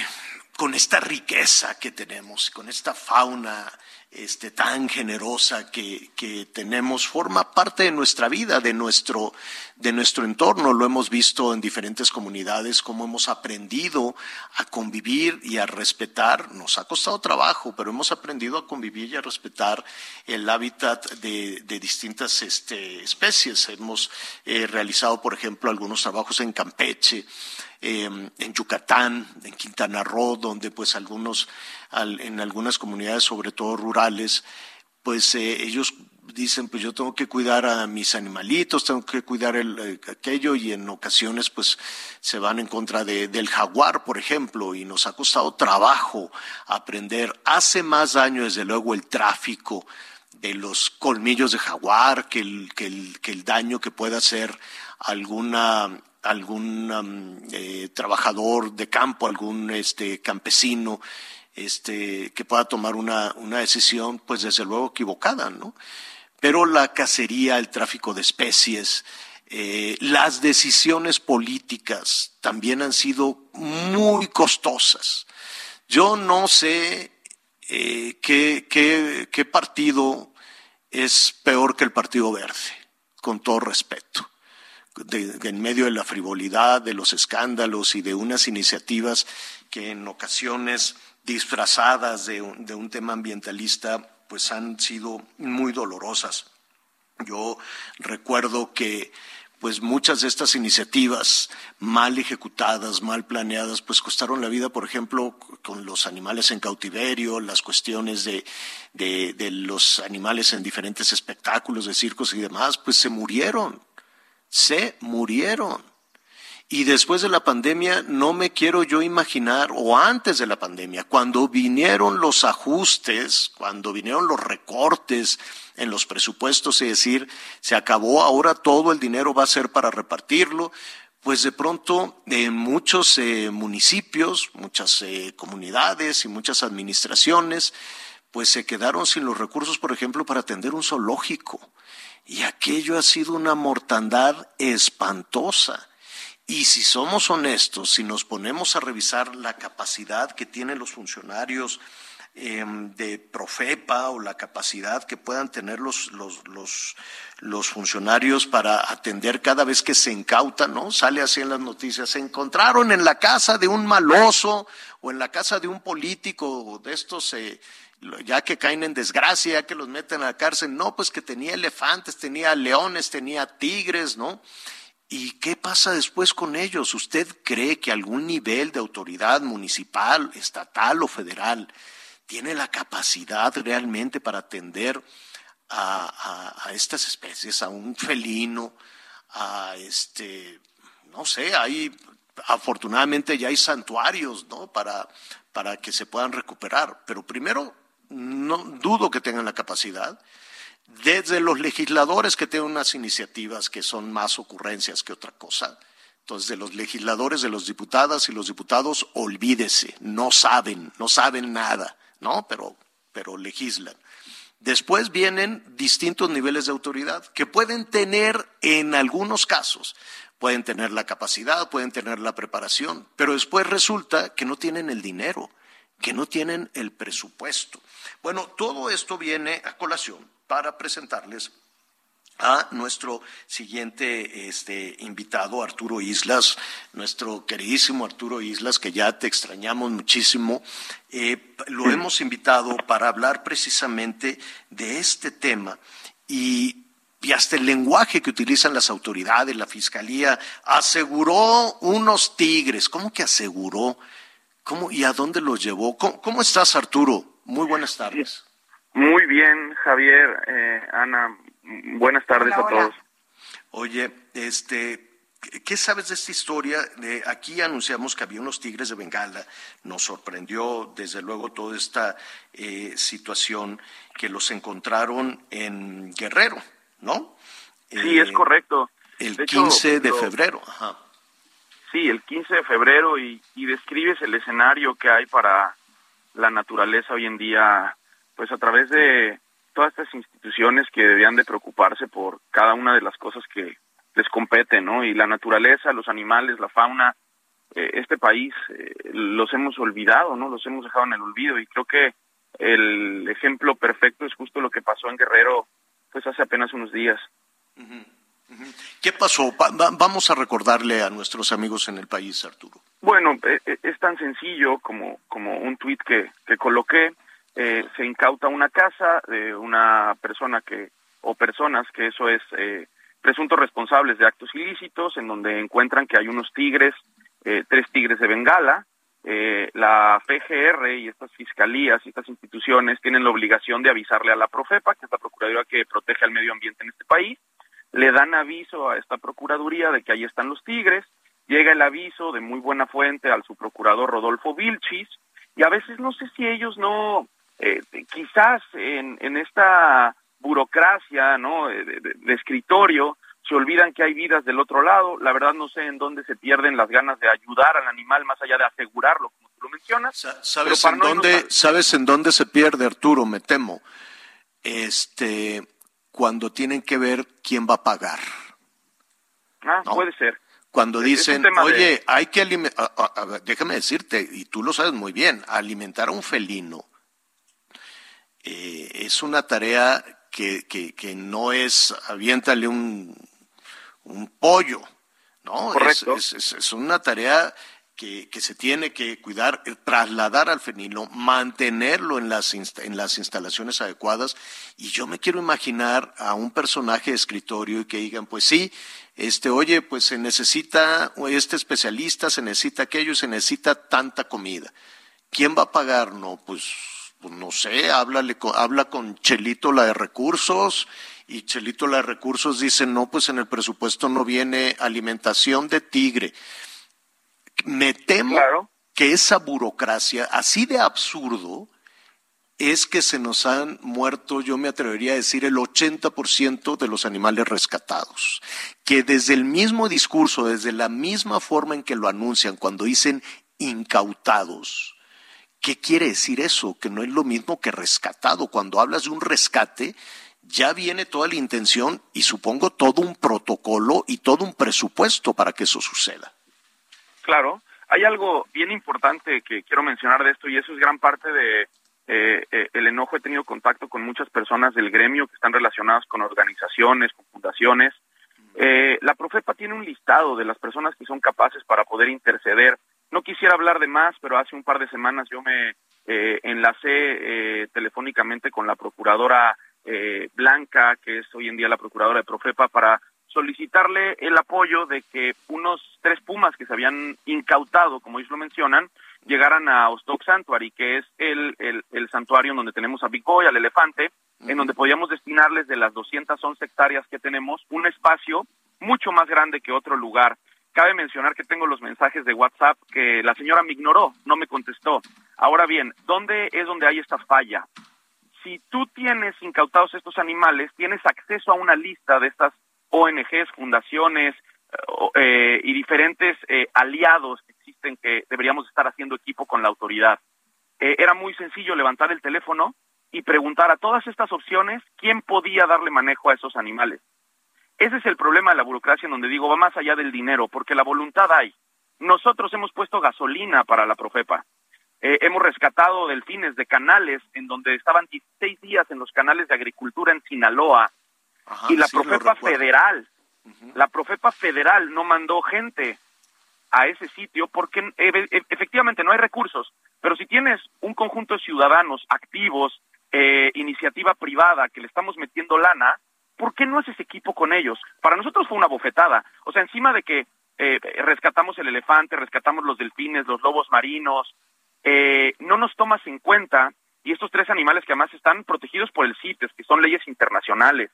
con esta riqueza que tenemos, con esta fauna este, tan generosa que, que, tenemos forma parte de nuestra vida, de nuestro, de nuestro entorno. Lo hemos visto en diferentes comunidades, cómo hemos aprendido a convivir y a respetar. Nos ha costado trabajo, pero hemos aprendido a convivir y a respetar el hábitat de, de distintas este, especies. Hemos eh, realizado, por ejemplo, algunos trabajos en Campeche. Em, en Yucatán, en Quintana Roo, donde pues algunos, en algunas comunidades, sobre todo rurales, pues eh, ellos dicen, pues yo tengo que cuidar a mis animalitos, tengo que cuidar el, eh, aquello y en ocasiones pues se van en contra del jaguar, por ejemplo, y nos ha costado trabajo aprender. Hace más daño, desde luego, el tráfico de los colmillos de jaguar que el, que el, que el daño que pueda hacer alguna algún um, eh, trabajador de campo, algún este, campesino, este, que pueda tomar una, una decisión, pues desde luego equivocada, ¿no? Pero la cacería, el tráfico de especies, eh, las decisiones políticas también han sido muy costosas. Yo no sé eh, qué, qué, qué partido es peor que el Partido Verde, con todo respeto en medio de la frivolidad, de los escándalos y de unas iniciativas que en ocasiones disfrazadas de un, tema ambientalista, pues han sido muy dolorosas. Yo recuerdo que pues muchas de estas iniciativas mal ejecutadas, mal planeadas, pues costaron la vida, por ejemplo, con los animales en cautiverio, las cuestiones de, de los animales en diferentes espectáculos de circos y demás, pues se murieron se murieron. Y después de la pandemia no me quiero yo imaginar, o antes de la pandemia, cuando vinieron los ajustes, cuando vinieron los recortes en los presupuestos, es decir, se acabó, ahora todo el dinero va a ser para repartirlo, pues de pronto en muchos eh, municipios, muchas eh, comunidades y muchas administraciones, pues se quedaron sin los recursos, por ejemplo, para atender un zoológico y aquello ha sido una mortandad espantosa. Y si somos honestos, si nos ponemos a revisar la capacidad que tienen los funcionarios em, de Profepa o la capacidad que puedan tener los, los, los, funcionarios para atender cada vez que se incauta, ¿no? Sale así en las noticias, se encontraron en la casa de un maloso o en la casa de un político de estos... Eh, ya que caen en desgracia, ya que los meten a la cárcel, no, pues que tenía elefantes, tenía leones, tenía tigres, ¿no? ¿Y qué pasa después con ellos? ¿Usted cree que algún nivel de autoridad municipal, estatal o federal tiene la capacidad realmente para atender a, estas especies, a un felino, a este, no sé, hay, afortunadamente ya hay santuarios, ¿no? Para, para que se puedan recuperar. Pero primero, no dudo que tengan la capacidad desde los legisladores que tienen unas iniciativas que son más ocurrencias que otra cosa. Entonces, de los legisladores, de los diputadas y los diputados, olvídese, no saben, no saben nada, ¿no? Pero, pero legislan. Después vienen distintos niveles de autoridad que pueden tener, en algunos casos, pueden tener la capacidad, pueden tener la preparación, pero después resulta que no tienen el dinero, que no tienen el presupuesto. Bueno, todo esto viene a colación para presentarles a nuestro siguiente este, invitado, Arturo Islas, nuestro queridísimo Arturo Islas, que ya te extrañamos muchísimo. Eh, lo hemos invitado para hablar precisamente de este tema y, y hasta el lenguaje que utilizan las autoridades, la fiscalía, aseguró unos tigres. ¿Cómo que aseguró? ¿Cómo y a dónde los llevó? cómo estás, Arturo? Muy buenas tardes. Muy bien, Javier, eh, Ana, buenas tardes a todos. Oye, este, ¿Qué sabes de esta historia? De aquí anunciamos que había unos tigres de Bengala. Nos sorprendió, desde luego, toda esta eh, situación que los encontraron en Guerrero, ¿no? Sí, es eh, correcto. El 15 de febrero. Ajá. Sí, el 15 de febrero y, y describes el escenario que hay para la naturaleza hoy en día pues a través de todas estas instituciones que debían de preocuparse por cada una de las cosas que les competen, ¿no? Y la naturaleza, los animales, la fauna, eh, este país eh, los hemos olvidado, ¿no? Los hemos dejado en el olvido y creo que el ejemplo perfecto es justo lo que pasó en Guerrero, pues hace apenas unos días. ¿Qué pasó? vamos a recordarle a nuestros amigos en el país, Arturo. Bueno, eh, es tan sencillo como, como un tuit que, que coloqué. Eh, se incauta una casa de una persona que o personas que eso es eh, presuntos responsables de actos ilícitos en donde encuentran que hay unos tigres, eh, tres tigres de Bengala. la FGR y estas fiscalías y estas instituciones tienen la obligación de avisarle a la Profepa, que es la Procuraduría que protege al medio ambiente en este país. Le dan aviso a esta Procuraduría de que ahí están los tigres. Llega el aviso de muy buena fuente al subprocurador Rodolfo Vilchis, y a veces no sé si ellos no eh, quizás en, en, esta burocracia ¿no? De, escritorio se olvidan que hay vidas del otro lado. La verdad no sé en dónde se pierden las ganas de ayudar al animal más allá de asegurarlo, como tú lo mencionas. ¿Sabes en dónde sabes en dónde se pierde Arturo? Me temo. Este cuando tienen que ver quién va a pagar. Ah, puede ser. Cuando dicen, oye, hay que alimentar, déjame decirte, y tú lo sabes muy bien, alimentar a un felino eh, es una tarea que, que, no es aviéntale un, un pollo, ¿no? Es, es, una tarea que, que, se tiene que cuidar, eh, trasladar al fenilo, mantenerlo en las, en las instalaciones adecuadas. Y yo me quiero imaginar a un personaje de escritorio y que digan, pues sí, este, oye, pues se necesita este especialista, se necesita aquello, se necesita tanta comida. ¿Quién va a pagar? No, pues pues no sé, háblale habla con Chelito la de recursos y Chelito la de recursos dice, no, pues en el presupuesto no viene alimentación de tigre. Me temo que esa burocracia, así de absurdo, es que se nos han muerto, yo me atrevería a decir, el 80% de los animales rescatados. Que desde el mismo discurso, desde la misma forma en que lo anuncian, cuando dicen incautados, ¿Qué quiere decir eso? Que no es lo mismo que rescatado. Cuando hablas de un rescate, ya viene toda la intención y supongo todo un protocolo y todo un presupuesto para que eso suceda. Claro, hay algo bien importante que quiero mencionar de esto y eso es gran parte de eh, eh, el enojo, he tenido contacto con muchas personas del gremio que están relacionadas con organizaciones, con fundaciones. Eh, la Profepa tiene un listado de las personas que son capaces para poder interceder. No quisiera hablar de más, pero hace un par de semanas yo me enlacé telefónicamente con la procuradora Blanca, que es hoy en día la procuradora de Profepa, para solicitarle el apoyo de que unos tres pumas que se habían incautado, como ellos lo mencionan, llegaran a Ostok Sanctuary, que es el, el, santuario en donde tenemos a Big Boy, al elefante, en donde podíamos destinarles de las 211 hectáreas que tenemos un espacio mucho más grande que otro lugar. Cabe mencionar que tengo los mensajes de WhatsApp que la señora me ignoró, no me contestó. Ahora bien, ¿dónde es donde hay esta falla? Si tú tienes incautados estos animales, tienes acceso a una lista de estas ONGs, fundaciones eh, eh, y diferentes eh, aliados que existen que deberíamos estar haciendo equipo con la autoridad. era muy sencillo levantar el teléfono y preguntar a todas estas opciones quién podía darle manejo a esos animales. Ese es el problema de la burocracia en donde digo va más allá del dinero, porque la voluntad hay. Nosotros hemos puesto gasolina para la Profepa. hemos rescatado delfines de canales en donde estaban 16 días en los canales de agricultura en Sinaloa. Y la Profepa Federal, la Profepa Federal no mandó gente a ese sitio porque e, efectivamente no hay recursos, pero si tienes un conjunto de ciudadanos activos, eh, iniciativa privada que le estamos metiendo lana, ¿por qué no haces equipo con ellos? Para nosotros fue una bofetada, o sea, encima de que eh, rescatamos el elefante, rescatamos los delfines, los lobos marinos, eh, no nos tomas en cuenta, y estos tres animales que además están protegidos por el CITES, que son leyes internacionales,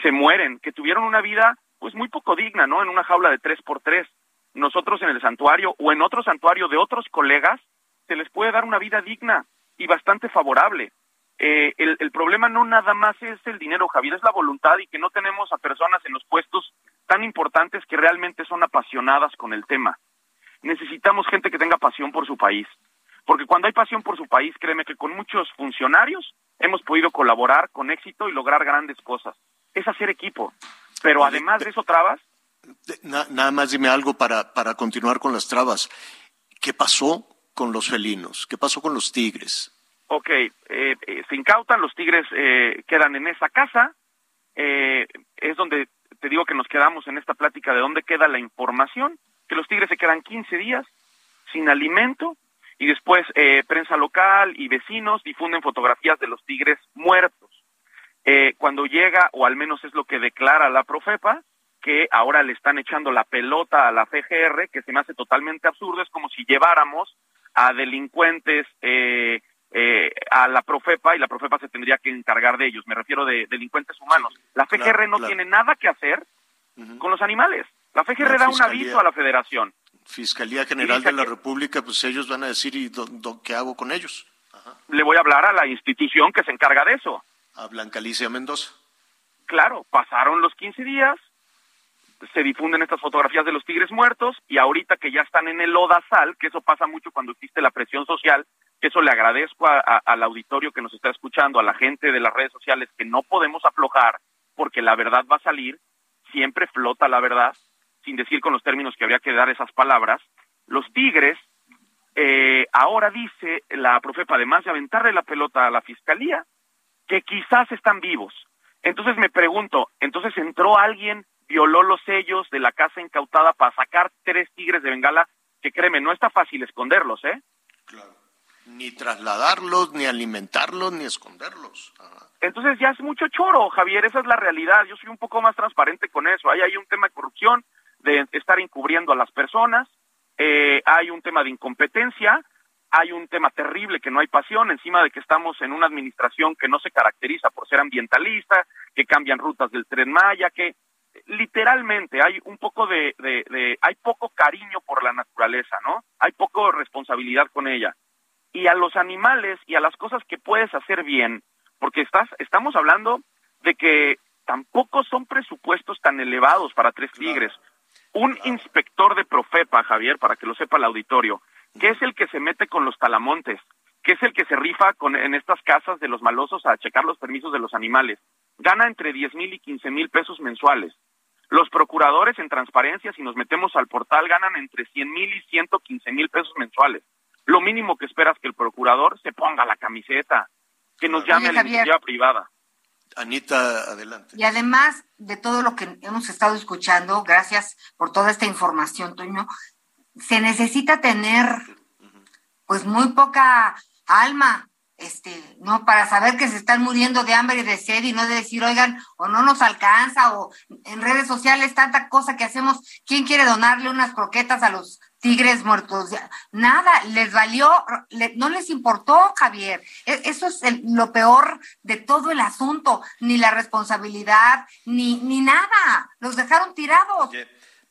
se mueren, que tuvieron una vida pues muy poco digna, ¿no? En una jaula de tres por tres. Nosotros en el santuario o en otro santuario de otros colegas se les puede dar una vida digna y bastante favorable. Eh, el, el, problema no nada más es el dinero, Javier, es la voluntad y que no tenemos a personas en los puestos tan importantes que realmente son apasionadas con el tema. Necesitamos gente que tenga pasión por su país, porque cuando hay pasión por su país, créeme que con muchos funcionarios hemos podido colaborar con éxito y lograr grandes cosas es hacer equipo. Pero además de eso, trabas. nada más dime algo para, para continuar con las trabas. ¿Qué pasó con los felinos? ¿Qué pasó con los tigres? Ok, eh, eh, se incautan, los tigres eh, quedan en esa casa. es donde te digo que nos quedamos en esta plática de dónde queda la información, que los tigres se quedan 15 días sin alimento y después prensa local y vecinos difunden fotografías de los tigres muertos. Eh, cuando llega, o al menos es lo que declara la Profepa, que ahora le están echando la pelota a la FGR, que se me hace totalmente absurdo, es como si lleváramos a delincuentes eh, eh, a la Profepa y la Profepa se tendría que encargar de ellos, me refiero de delincuentes humanos. La FGR no tiene nada que hacer con los animales. La FGR da un aviso a la Federación. Fiscalía General de la República, pues ellos van a decir, ¿y qué hago con ellos? Le voy a hablar a la institución que se encarga de eso a Blanca Alicia Mendoza. Claro, pasaron los 15 días, se difunden estas fotografías de los tigres muertos y ahorita que ya están en el lodazal, que eso pasa mucho cuando existe la presión social, eso le agradezco al auditorio que nos está escuchando, a la gente de las redes sociales, que no podemos aflojar porque la verdad va a salir, siempre flota la verdad, sin decir con los términos que habría que dar esas palabras. Los tigres, eh, ahora dice la profepa, además de aventarle la pelota a la fiscalía, que quizás están vivos. Entonces me pregunto, entonces entró alguien, violó los sellos de la casa incautada para sacar tres tigres de Bengala, que créeme, no está fácil esconderlos, ¿eh? Claro. Ni trasladarlos, ni alimentarlos, ni esconderlos. Entonces ya es mucho choro, Javier, esa es la realidad. Yo soy un poco más transparente con eso. Ahí hay un tema de corrupción, de estar encubriendo a las personas, eh, hay un tema de incompetencia, hay un tema terrible que no hay pasión, encima de que estamos en una administración que no se caracteriza por ser ambientalista, que cambian rutas del tren Maya, que literalmente hay un poco de, de, hay poco cariño por la naturaleza, ¿no? Hay poco responsabilidad con ella. Y a los animales y a las cosas que puedes hacer bien, porque estás, estamos hablando de que tampoco son presupuestos tan elevados para tres tigres. Un inspector de Profepa, Javier, para que lo sepa el auditorio, que es el que se mete con los talamontes, que es el que se rifa con, en estas casas de los malosos a checar los permisos de los animales. Gana entre 10 mil y 15 mil pesos mensuales. Los procuradores en transparencia, si nos metemos al portal, ganan entre 100 mil y 115 mil pesos mensuales. lo mínimo que esperas que el procurador se ponga la camiseta, que nos llame a la iniciativa privada. Anita, adelante. Y además de todo lo que hemos estado escuchando, gracias por toda esta información, Toño, se necesita tener pues muy poca alma, este, ¿no? Para saber que se están muriendo de hambre y de sed y no de decir, oigan, o no nos alcanza, o en redes sociales tanta cosa que hacemos, ¿quién quiere donarle unas croquetas a los tigres muertos? Nada, les valió, no les importó, Javier. E, eso es lo peor de todo el asunto, ni la responsabilidad, ni, ni nada. Los dejaron tirados.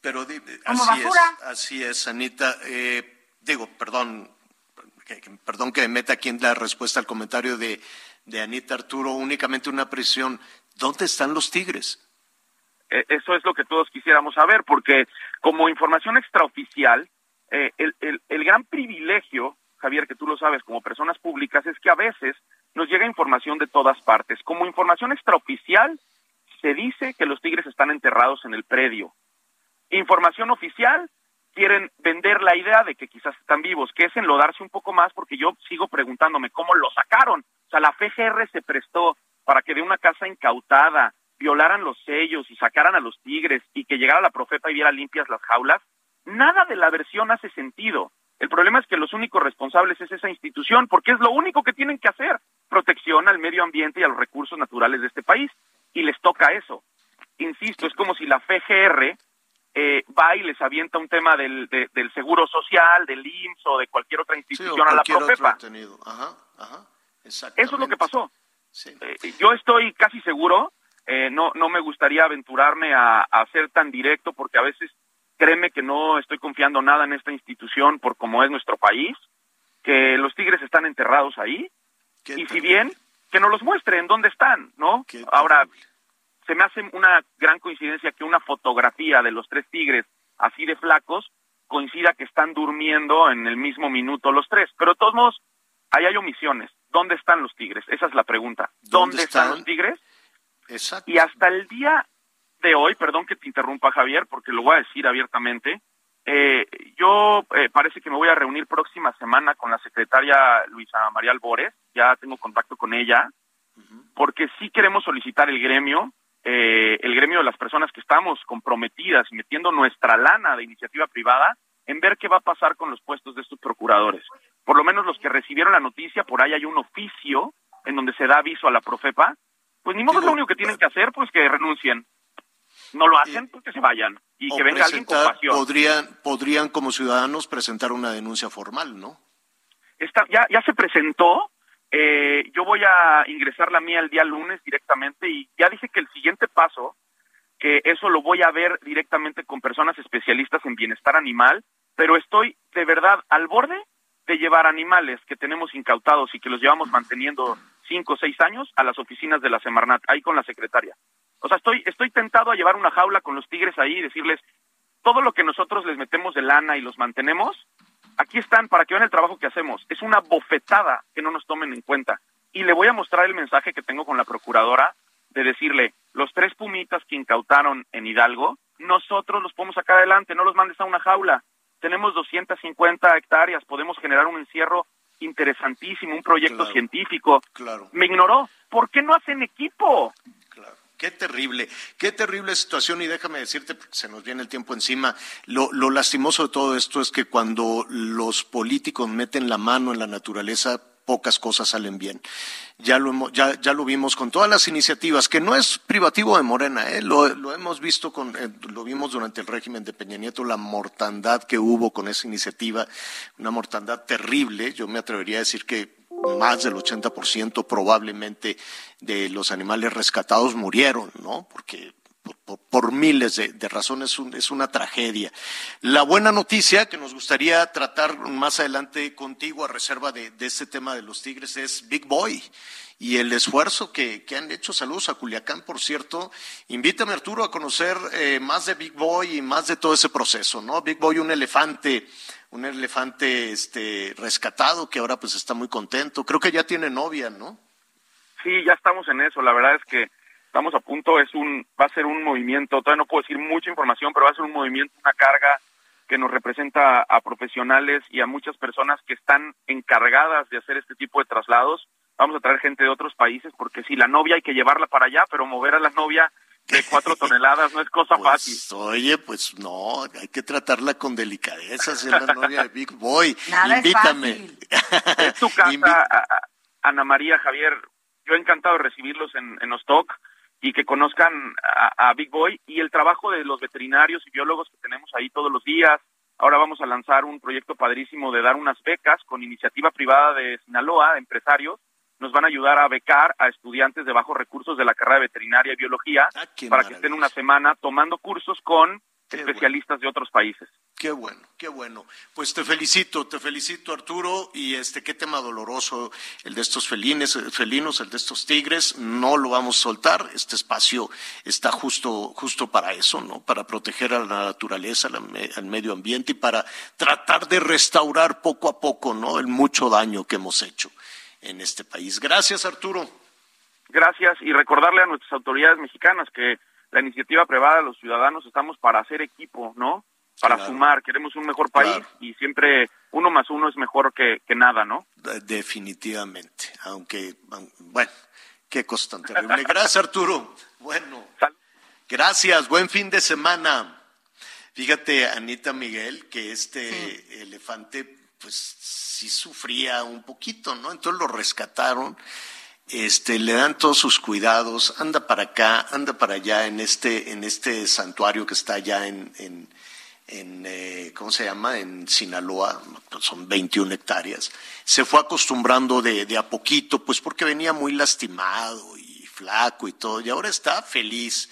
pero así es, así es, Anita. Eh, digo, perdón, perdón que me meta aquí en la respuesta al comentario de, Anita Arturo, únicamente una presión. ¿Dónde están los tigres? E, eso es lo que todos quisiéramos saber, porque como información extraoficial, eh, el, el, gran privilegio, Javier, que tú lo sabes como personas públicas, es que a veces nos llega información de todas partes. Como información extraoficial, se dice que los tigres están enterrados en el predio. Información oficial, quieren vender la idea de que quizás están vivos, que es enlodarse un poco más, porque yo sigo preguntándome cómo lo sacaron. O sea, la FGR se prestó para que de una casa incautada violaran los sellos y sacaran a los tigres y que llegara la profeta y viera limpias las jaulas. Nada de la versión hace sentido. El problema es que los únicos responsables es esa institución, porque es lo único que tienen que hacer, protección al medio ambiente y a los recursos naturales de este país, y les toca eso. Insisto, es como si la FGR eh, va y les avienta un tema del, del seguro social, del IMSS o de cualquier otra institución a la Profepa. Eso es lo que pasó. Eh, yo estoy casi seguro, eh, no, no me gustaría aventurarme a, a, ser tan directo porque a veces créeme que no estoy confiando nada en esta institución por cómo es nuestro país, que los tigres están enterrados ahí y si bien que nos los muestren dónde están, ¿no? Ahora se me hace una gran coincidencia que una fotografía de los tres tigres así de flacos coincida que están durmiendo en el mismo minuto los tres. Pero de todos modos, ahí hay omisiones. ¿Dónde están los tigres? Esa es la pregunta. ¿Dónde, están? los tigres? Exacto. Y hasta el día de hoy, perdón que te interrumpa Javier, porque lo voy a decir abiertamente, eh, yo eh, parece que me voy a reunir próxima semana con la secretaria Luisa María Albores, ya tengo contacto con ella, porque sí queremos solicitar el gremio eh, el gremio de las personas que estamos comprometidas y metiendo nuestra lana de iniciativa privada en ver qué va a pasar con los puestos de estos procuradores. Por lo menos los que recibieron la noticia, por ahí hay un oficio en donde se da aviso a la Profepa, pues ni modo lo único que tienen que hacer, pues que renuncien. No lo hacen, pues que se vayan y que venga alguien con pasión. Podrían, podrían como ciudadanos presentar una denuncia formal, ¿no? Esta, ya, ya se presentó, eh, yo voy a ingresar la mía el día lunes directamente y ya dije que el siguiente paso, que eso lo voy a ver directamente con personas especialistas en bienestar animal, pero estoy de verdad al borde de llevar animales que tenemos incautados y que los llevamos manteniendo cinco o seis años a las oficinas de la Semarnat, ahí con la secretaria. O sea, estoy, estoy tentado a llevar una jaula con los tigres ahí y decirles, todo lo que nosotros les metemos de lana y los mantenemos, aquí están para que vean el trabajo que hacemos. Es una bofetada que no nos tomen en cuenta. Y le voy a mostrar el mensaje que tengo con la procuradora de decirle, los tres pumitas que incautaron en Hidalgo, nosotros los podemos sacar adelante, no los mandes a una jaula. Tenemos 250 hectáreas, podemos generar un encierro interesantísimo, un proyecto científico. Claro. Me ignoró. ¿Por qué no hacen equipo? Qué terrible, qué terrible situación y déjame decirte, porque se nos viene el tiempo encima, lo, lastimoso de todo esto es que cuando los políticos meten la mano en la naturaleza, pocas cosas salen bien. Ya lo, ya, ya lo vimos con todas las iniciativas, que no es privativo de Morena, ¿eh? lo, lo, hemos visto, con, eh, lo vimos durante el régimen de Peña Nieto, la mortandad que hubo con esa iniciativa, una mortandad terrible, yo me atrevería a decir que más del 80% probablemente de los animales rescatados murieron, ¿no? Porque por, miles de, razones es una tragedia. La buena noticia que nos gustaría tratar más adelante contigo a reserva de, este tema de los tigres es Big Boy y el esfuerzo que, han hecho. Saludos a Culiacán, por cierto. Invítame, Arturo, a conocer eh, más de Big Boy y más de todo ese proceso, ¿no? Big Boy, un elefante un elefante este rescatado que ahora pues está muy contento. Creo que ya tiene novia, ¿no? Sí, ya estamos en eso. La verdad es que estamos a punto, es un va a ser un movimiento, todavía no puedo decir mucha información, pero va a ser un movimiento, una carga que nos representa a profesionales y a muchas personas que están encargadas de hacer este tipo de traslados. Vamos a traer gente de otros países porque si la novia hay que llevarla para allá, pero mover a la novia de cuatro toneladas no es cosa pues, fácil. Oye, pues no, hay que tratarla con delicadeza, es la novia de Big Boy. Nada Invítame. Es, tu casa, Ana María, Javier. Yo he encantado de recibirlos en, en Ostock y que conozcan a, Big Boy y el trabajo de los veterinarios y biólogos que tenemos ahí todos los días. Ahora vamos a lanzar un proyecto padrísimo de dar unas becas con iniciativa privada de Sinaloa, empresarios. Nos van a ayudar a becar a estudiantes de bajos recursos de la carrera de veterinaria y biología Ah, para que estén una semana tomando cursos con especialistas de otros países. Qué bueno, qué bueno. Pues te felicito, te felicito Arturo y este qué tema doloroso el de estos felines, eh, felinos, el de estos tigres, no lo vamos a soltar. Este espacio está justo justo para eso, ¿no? Para proteger a la naturaleza, al medio ambiente y para tratar de restaurar poco a poco, ¿no? El mucho daño que hemos hecho en este país. Gracias, Arturo. Gracias y recordarle a nuestras autoridades mexicanas que la iniciativa privada de los ciudadanos estamos para hacer equipo, ¿no? Para Claro. sumar, queremos un mejor país y siempre uno más uno es mejor que, que nada, ¿no? De- Definitivamente, aunque, aun- bueno, qué cosa tan terrible. Gracias, Arturo. Bueno, gracias, buen fin de semana. Fíjate, Anita Miguel, que este elefante, pues sí sufría un poquito, ¿no? Entonces lo rescataron, este, le dan todos sus cuidados, anda para acá, anda para allá en este, en este santuario que está allá en, en, eh, ¿cómo se llama? En Sinaloa, son 21 hectáreas. Se fue acostumbrando de a poquito, pues porque venía muy lastimado y flaco y todo, y ahora está feliz.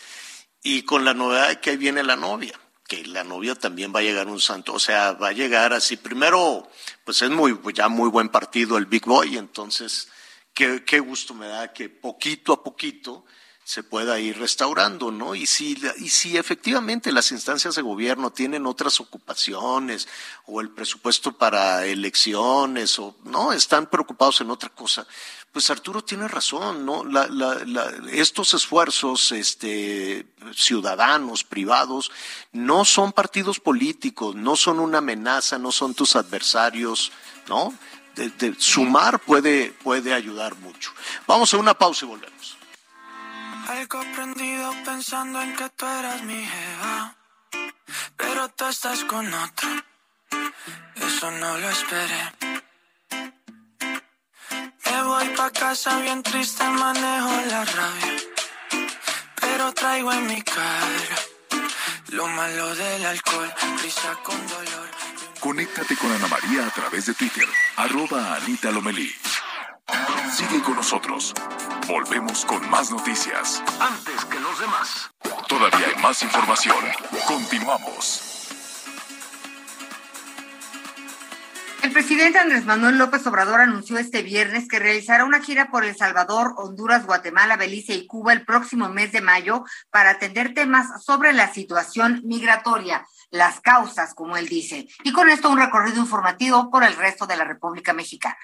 Y con la novedad de que ahí viene la novia, que la novia también va a llegar un santo, o sea, va a llegar así. Primero, pues es muy, ya muy buen partido el Big Boy, entonces, qué, qué gusto me da que poquito a poquito se pueda ir restaurando, ¿no? Y si, y si efectivamente las instancias de gobierno tienen otras ocupaciones o el presupuesto para elecciones o no, están preocupados en otra cosa, pues Arturo tiene razón, ¿no? La- la- la- estos esfuerzos este, ciudadanos, privados, no son partidos políticos, no son una amenaza, no son tus adversarios, ¿no? De sumar puede, puede ayudar mucho. Vamos a una pausa y volvemos. Algo prendido pensando en que tú eras mi jeva. Pero tú estás con otro. Eso no lo esperé. Me voy pa' casa bien triste, manejo la rabia. Pero traigo en mi cara lo malo del alcohol, risa con dolor. Conéctate con Ana María a través de Twitter, arroba Anita Lomelí. Sigue con nosotros. Volvemos con más noticias. Antes que los demás. Todavía hay más información. Continuamos. El presidente Andrés Manuel López Obrador anunció este viernes que realizará una gira por El Salvador, Honduras, Guatemala, Belice y Cuba el próximo mes de mayo para atender temas sobre la situación migratoria, las causas, como él dice. Y con esto un recorrido informativo por el resto de la República Mexicana.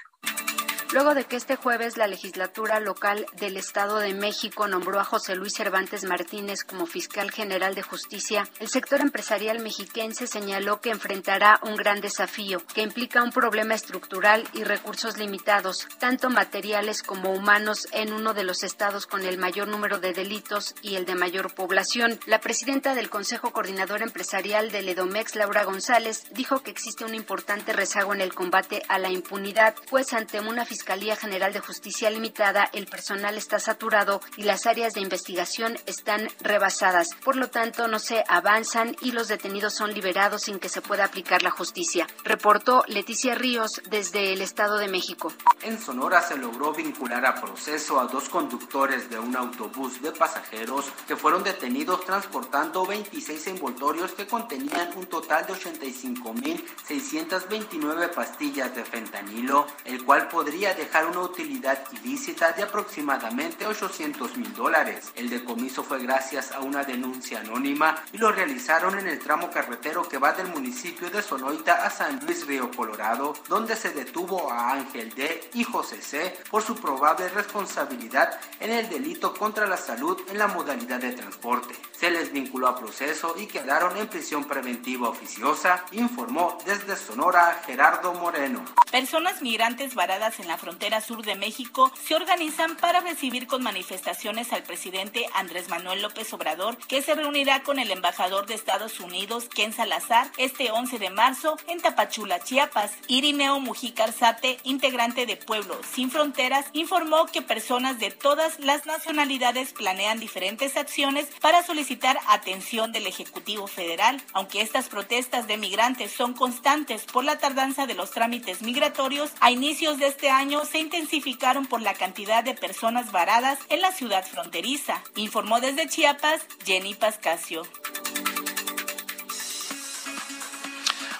Luego de que este jueves la legislatura local del Estado de México nombró a José Luis Cervantes Martínez como fiscal general de justicia, el sector empresarial mexiquense señaló que enfrentará un gran desafío que implica un problema estructural y recursos limitados, tanto materiales como humanos, en uno de los estados con el mayor número de delitos y el de mayor población. La presidenta del Consejo Coordinador Empresarial del Edomex, Laura González, dijo que existe un importante rezago en el combate a la impunidad, pues ante una Fiscalía General de Justicia limitada, el personal está saturado y las áreas de investigación están rebasadas. Por lo tanto, no se avanzan y los detenidos son liberados sin que se pueda aplicar la justicia. Reportó Leticia Ríos desde el Estado de México. En Sonora se logró vincular a proceso a dos conductores de un autobús de pasajeros que fueron detenidos transportando 26 envoltorios que contenían un total de 85.629 pastillas de fentanilo, el cual podría dejar una utilidad ilícita de aproximadamente 800 mil dólares. El decomiso fue gracias a una denuncia anónima y lo realizaron en el tramo carretero que va del municipio de Sonoita a San Luis Río Colorado, donde se detuvo a Ángel D. y José C. por su probable responsabilidad en el delito contra la salud en la modalidad de transporte. se les vinculó a proceso y quedaron en prisión preventiva oficiosa, informó desde Sonora Gerardo Moreno. Personas migrantes varadas en la frontera sur de México se organizan para recibir con manifestaciones al presidente Andrés Manuel López Obrador, que se reunirá con el embajador de Estados Unidos, Ken Salazar, este 11 de marzo en Tapachula, Chiapas. Irineo Mujica Arzate, integrante de Pueblo Sin Fronteras, informó que personas de todas las nacionalidades planean diferentes acciones para solicitar atención del Ejecutivo Federal. Aunque estas protestas de migrantes son constantes por la tardanza de los trámites migratorios, a inicios de este año se intensificaron por la cantidad de personas varadas en la ciudad fronteriza, informó desde Chiapas Jenny Pascasio.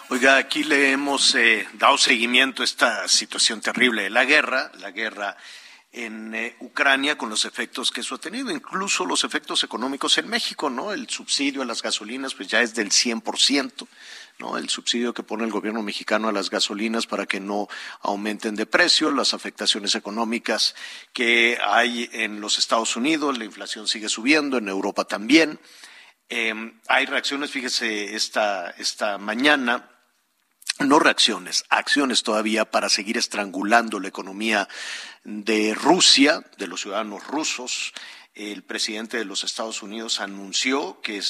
Oiga, aquí le hemos eh, dado seguimiento a esta situación terrible de la guerra, la guerra en eh, Ucrania con los efectos que eso ha tenido, incluso los efectos económicos en México, ¿no? El subsidio a las gasolinas pues ya es del 100%, ¿no? El subsidio que pone el gobierno mexicano a las gasolinas para que no aumenten de precio, las afectaciones económicas que hay en los Estados Unidos, la inflación sigue subiendo, en Europa también. Em, hay reacciones, fíjese, esta, esta mañana no reacciones, acciones todavía para seguir estrangulando la economía de Rusia, de los ciudadanos rusos. El presidente de los Estados Unidos anunció que,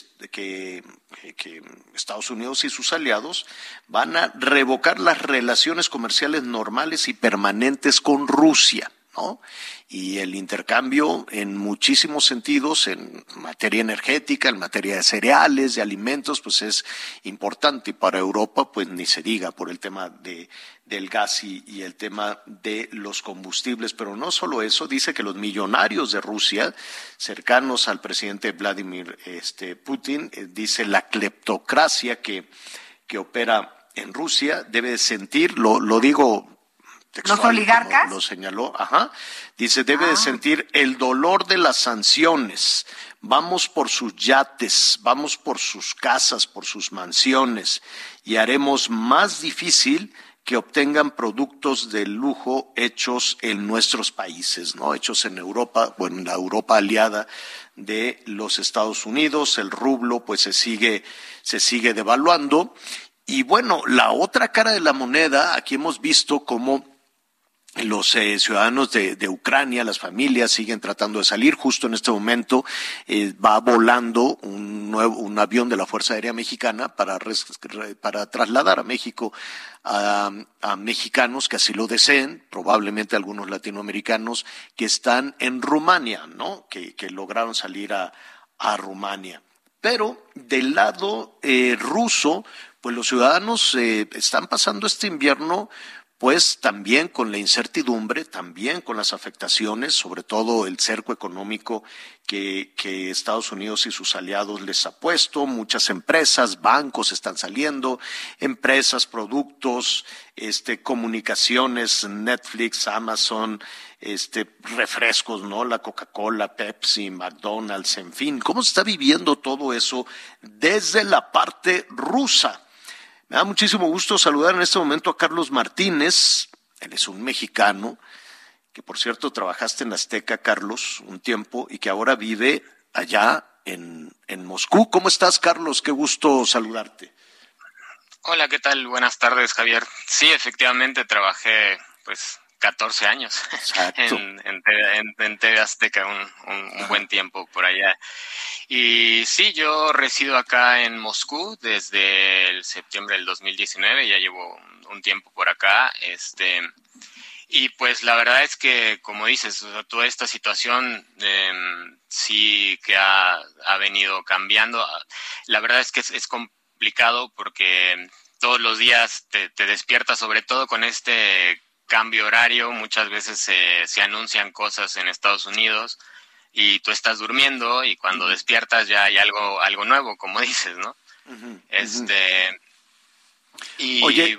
Estados Unidos y sus aliados van a revocar las relaciones comerciales normales y permanentes con Rusia. ¿No? Y el intercambio en muchísimos sentidos, en materia energética, en materia de cereales, de alimentos, pues es importante. Y para Europa, pues ni se diga por el tema de, del gas y, el tema de los combustibles. Pero no solo eso, dice que los millonarios de Rusia, cercanos al presidente Vladimir este, Putin, eh, dice la cleptocracia que, que opera en Rusia debe sentir, lo, lo digo ¿Los oligarcas? Lo, señaló, ajá. Dice, debe de ah. sentir el dolor de las sanciones. Vamos por sus yates, vamos por sus casas, por sus mansiones y haremos más difícil que obtengan productos de lujo hechos en nuestros países, ¿no? Hechos en Europa, bueno, en la Europa aliada de los Estados Unidos, el rublo pues se sigue, se sigue devaluando. Y bueno, la otra cara de la moneda, aquí hemos visto cómo los eh, ciudadanos de, Ucrania, las familias siguen tratando de salir. Justo en este momento eh, va volando un, nuevo, un avión de la Fuerza Aérea Mexicana para, para trasladar a México a, mexicanos que así lo deseen, probablemente algunos latinoamericanos que están en Rumania, ¿no? Que, lograron salir a, Rumania. Pero del lado eh, ruso, pues los ciudadanos están pasando este invierno pues también con la incertidumbre, también con las afectaciones, sobre todo el cerco económico que, Estados Unidos y sus aliados les ha puesto. Muchas empresas, bancos están saliendo, empresas, productos, este, comunicaciones, Netflix, Amazon, este, refrescos, ¿no? La Coca-Cola, Pepsi, McDonald's, en fin. ¿Cómo se está viviendo todo eso desde la parte rusa? Me da muchísimo gusto saludar en este momento a Carlos Martínez. Él es un mexicano que, por cierto, trabajaste en Azteca, Carlos, un tiempo y que ahora vive allá en, en Moscú. ¿Cómo estás, Carlos? Qué gusto saludarte. Hola, ¿qué tal? Buenas tardes, Javier. Sí, efectivamente trabajé pues 14 años en, en, TV Azteca, un, buen tiempo por allá. Y sí, yo resido acá en Moscú desde el septiembre del 2019, ya llevo un tiempo por acá. Este, y pues la verdad es que, como dices, toda esta situación em, sí que ha, venido cambiando. La verdad es que es, complicado porque todos los días te, te despiertas, sobre todo con este cambio horario, muchas veces se, se anuncian cosas en Estados Unidos y tú estás durmiendo y cuando despiertas ya hay algo, algo nuevo, como dices, ¿no? este. Y, Oye,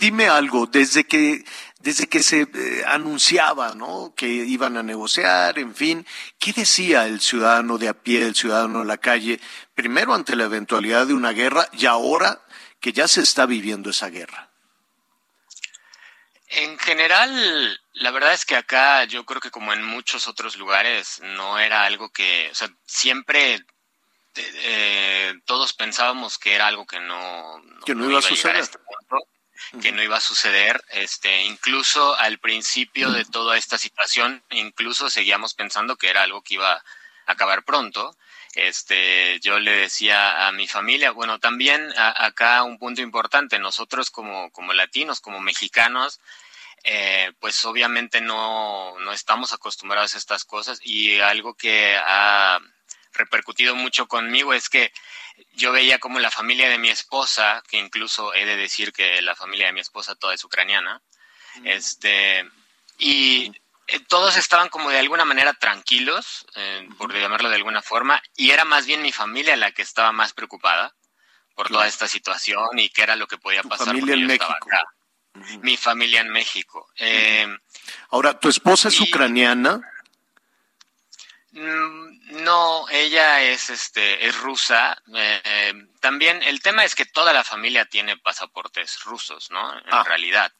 dime algo, desde que desde que se eh, anunciaba, ¿no? Que iban a negociar, en fin, ¿qué decía el ciudadano de a pie, el ciudadano de la calle, primero ante la eventualidad de una guerra y ahora que ya se está viviendo esa guerra? En general, la verdad es que acá yo creo que como en muchos otros lugares no era algo que, o sea, siempre eh, todos pensábamos que era algo que no, que no, iba, a suceder. este que no iba a suceder. Este, incluso al principio de toda esta situación, incluso seguíamos pensando que era algo que iba a acabar pronto. Este, yo le decía a mi familia, bueno, también acá un punto importante, nosotros como, como latinos, como mexicanos, eh, pues obviamente no, no estamos acostumbrados a estas cosas y algo que ha repercutido mucho conmigo es que yo veía como la familia de mi esposa, que incluso he de decir que la familia de mi esposa toda es ucraniana, este, y eh, todos estaban como de alguna manera tranquilos, eh, por llamarlo de alguna forma, y era más bien mi familia la que estaba más preocupada por toda esta situación y qué era lo que podía pasar. Familia en México. Mi familia en México. Eh, Ahora, ¿tu esposa es ucraniana? Mm, no, ella es este es rusa. También el tema es que toda la familia tiene pasaportes rusos, ¿no? En ah, realidad.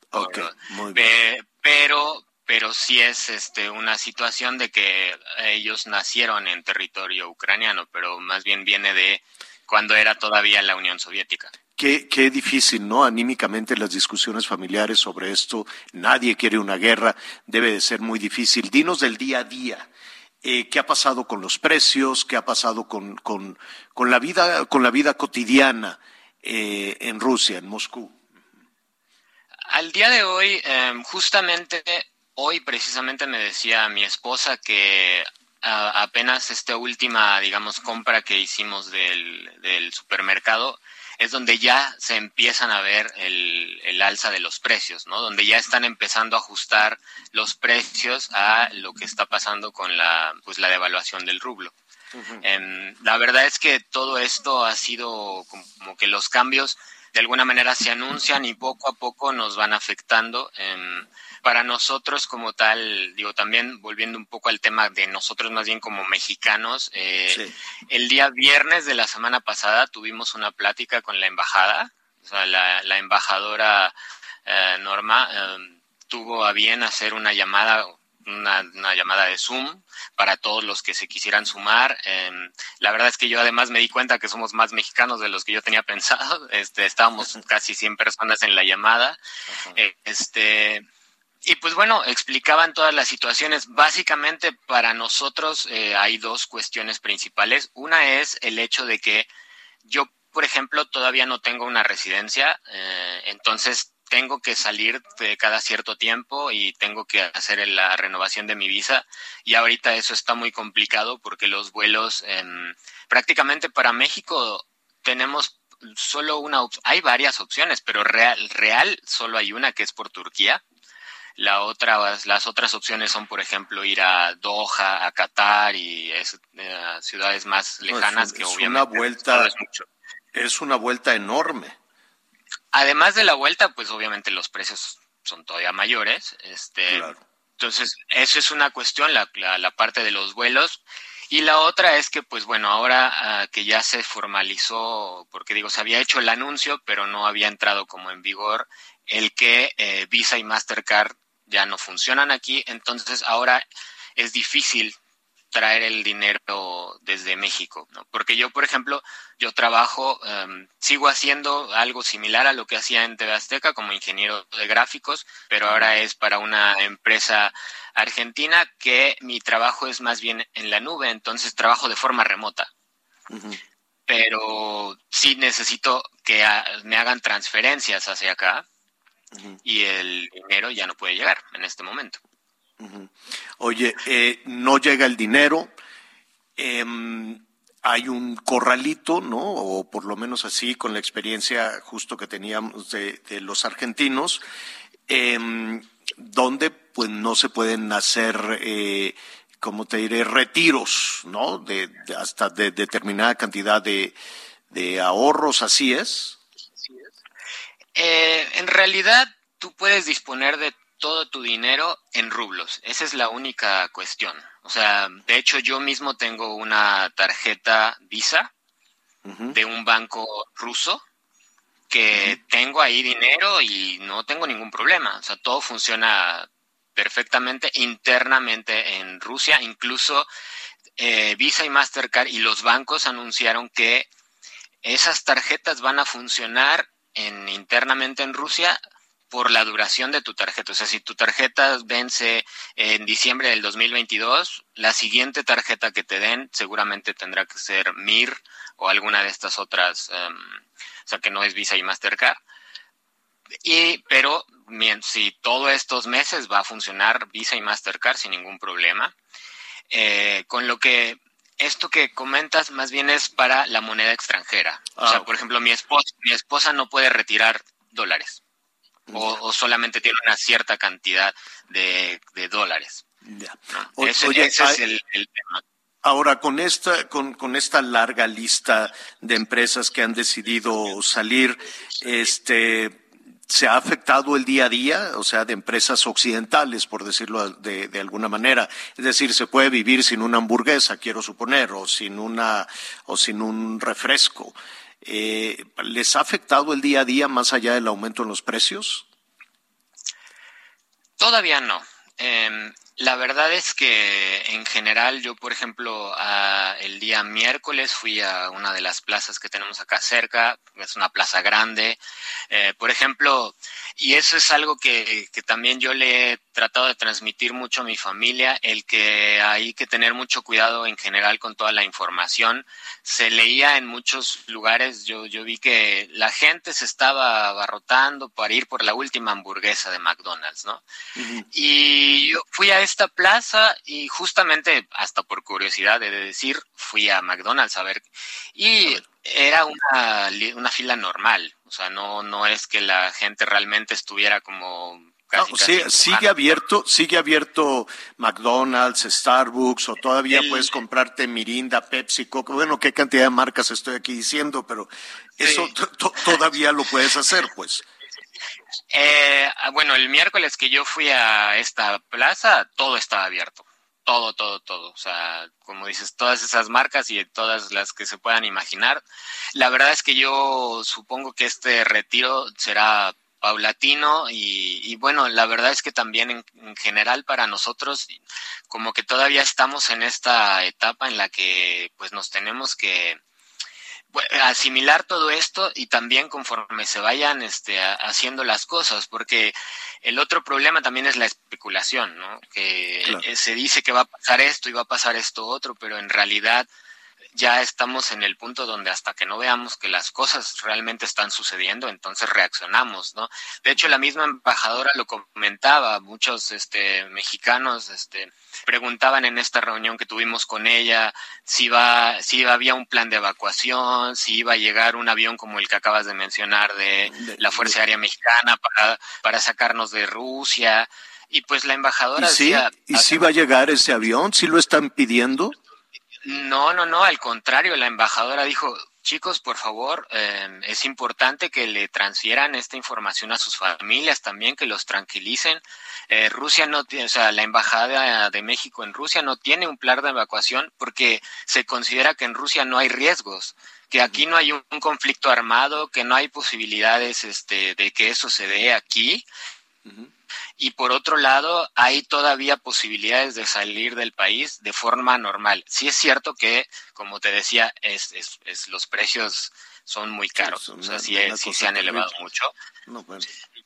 pero pero sí es este una situación de que ellos nacieron en territorio ucraniano, pero más bien viene de cuando era todavía la Unión Soviética. Qué, qué, difícil, ¿no? Anímicamente las discusiones familiares sobre esto. Nadie quiere una guerra, debe de ser muy difícil. Dinos del día a día. Eh, qué ha pasado con los precios, qué ha pasado con, con, con la, vida, con la vida cotidiana eh, en Rusia, en Moscú. Al día de hoy, em, justamente hoy precisamente me decía mi esposa que apenas esta última, digamos, compra que hicimos del, del supermercado, es donde ya se empiezan a ver el, el, alza de los precios, ¿no? Donde ya están empezando a ajustar los precios a lo que está pasando con la, pues, la devaluación del rublo. Em, la verdad es que todo esto ha sido como, que los cambios de alguna manera se anuncian y poco a poco nos van afectando. Eh, para nosotros como tal, digo, también volviendo un poco al tema de nosotros más bien como mexicanos, eh, el día viernes de la semana pasada tuvimos una plática con la embajada, o sea, la, embajadora eh, Norma em, tuvo a bien hacer una llamada una, llamada de Zoom para todos los que se quisieran sumar. Em, la verdad es que yo además me di cuenta que somos más mexicanos de los que yo tenía pensado. Este, estábamos casi 100 personas en la llamada. Eh, este, y pues bueno, explicaban todas las situaciones. Básicamente para nosotros eh, hay dos cuestiones principales. Una es el hecho de que yo, por ejemplo, todavía no tengo una residencia, eh, entonces tengo que salir de cada cierto tiempo y tengo que hacer la renovación de mi visa. Y ahorita eso está muy complicado porque los vuelos em, prácticamente para México tenemos solo una hay varias opciones, pero real, real solo hay una que es por Turquía. La otra, las otras opciones son, por ejemplo, ir a Doha, a Qatar y es, eh, ciudades más lejanas que obviamente una vuelta, es, mucho. es una vuelta enorme. Además de la vuelta, pues obviamente los precios son todavía mayores. Este, Entonces, eso es una cuestión, la, la, parte de los vuelos. Y la otra es que, pues bueno, ahora ah, que ya se formalizó, porque digo, se había hecho el anuncio, pero no había entrado como en vigor el que eh, Visa y Mastercard ya no funcionan aquí, entonces ahora es difícil traer el dinero desde México, ¿no? Porque yo, por ejemplo, yo trabajo, em, sigo haciendo algo similar a lo que hacía en TV Azteca como ingeniero de gráficos, pero ahora es para una empresa argentina que mi trabajo es más bien en la nube, entonces trabajo de forma remota. Pero sí necesito que me hagan transferencias hacia acá y el dinero ya no puede llegar en este momento. Oye, eh, no llega el dinero, em, hay un corralito, ¿no? O por lo menos así, con la experiencia justo que teníamos de, los argentinos, em, donde pues no se pueden hacer, eh, como te diré, retiros, ¿no? De, hasta de determinada cantidad de, de ahorros, así es. Eh, en realidad, tú puedes disponer de todo tu dinero en rublos. Esa es la única cuestión. O sea, de hecho, yo mismo tengo una tarjeta Visa de un banco ruso que tengo ahí dinero y no tengo ningún problema. O sea, todo funciona perfectamente internamente en Rusia. Incluso eh, Visa y Mastercard y los bancos anunciaron que esas tarjetas van a funcionar en, internamente en Rusia por la duración de tu tarjeta. O sea, si tu tarjeta vence en diciembre del 2022, la siguiente tarjeta que te den seguramente tendrá que ser MIR o alguna de estas otras, em, o sea, que no es Visa y Mastercard. Y, pero si todos estos meses va a funcionar Visa y Mastercard sin ningún problema. Eh, con lo que esto que comentas más bien es para la moneda extranjera. o sea, ah, por ejemplo, mi esposa, mi esposa no puede retirar dólares o, solamente tiene una cierta cantidad de, dólares. ese, es el, tema. Ahora, con esta, con, con, esta larga lista de empresas que han decidido salir, este, ¿Se ha afectado el día a día, o sea, de empresas occidentales, por decirlo de, alguna manera? Es decir, se puede vivir sin una hamburguesa, quiero suponer, o sin una, o sin un refresco. Eh, ¿Les ha afectado el día a día más allá del aumento en los precios? Todavía no. Em, la verdad es que en general yo, por ejemplo, el día miércoles fui a una de las plazas que tenemos acá cerca, es una plaza grande. Eh, por ejemplo, y eso es algo que, que, también yo le he tratado de transmitir mucho a mi familia, el que hay que tener mucho cuidado en general con toda la información. Se leía en muchos lugares, yo, yo vi que la gente se estaba abarrotando para ir por la última hamburguesa de McDonald's, ¿no? Y yo fui a esta plaza y justamente, hasta por curiosidad de decir, fui a McDonald's a ver. Y era una, una fila normal, o sea, no, no es que la gente realmente estuviera como Casi, sigue abierto, sigue abierto McDonald's, Starbucks o todavía puedes comprarte Mirinda, Pepsi, Coca. Bueno, qué cantidad de marcas estoy aquí diciendo, pero eso todavía lo puedes hacer, pues. Eh, ah, bueno, el miércoles que yo fui a esta plaza, todo estaba abierto. Todo, todo, todo. O sea, como dices, todas esas marcas y todas las que se puedan imaginar. La verdad es que yo supongo que este retiro será paulatino y, y bueno, la verdad es que también en, general para nosotros como que todavía estamos en esta etapa en la que pues nos tenemos que asimilar todo esto y también conforme se vayan este, haciendo las cosas, porque el otro problema también es la especulación, ¿no? Que se dice que va a pasar esto y va a pasar esto otro, pero en realidad ya estamos en el punto donde hasta que no veamos que las cosas realmente están sucediendo, entonces reaccionamos, ¿no? De hecho, la misma embajadora lo comentaba, muchos este, mexicanos este, preguntaban en esta reunión que tuvimos con ella si, va, si había un plan de evacuación, si iba a llegar un avión como el que acabas de mencionar de la Fuerza Aérea Mexicana para, para sacarnos de Rusia. Y pues la embajadora ¿Y sí? ¿Y si va a llegar ese avión? ¿Sí lo están pidiendo? No, no, no, al contrario, la embajadora dijo, chicos, por favor, em, es importante que le transfieran esta información a sus familias también, que los tranquilicen. Eh, Rusia no tiene, o sea, la embajada de México en Rusia no tiene un plan de evacuación porque se considera que en Rusia no hay riesgos, que aquí no hay un, conflicto armado, que no hay posibilidades este, de que eso se dé aquí y por otro lado hay todavía posibilidades de salir del país de forma normal. Sí es cierto que, como te decía, es, es, los precios son muy caros, o sea, sí, se han elevado mucho.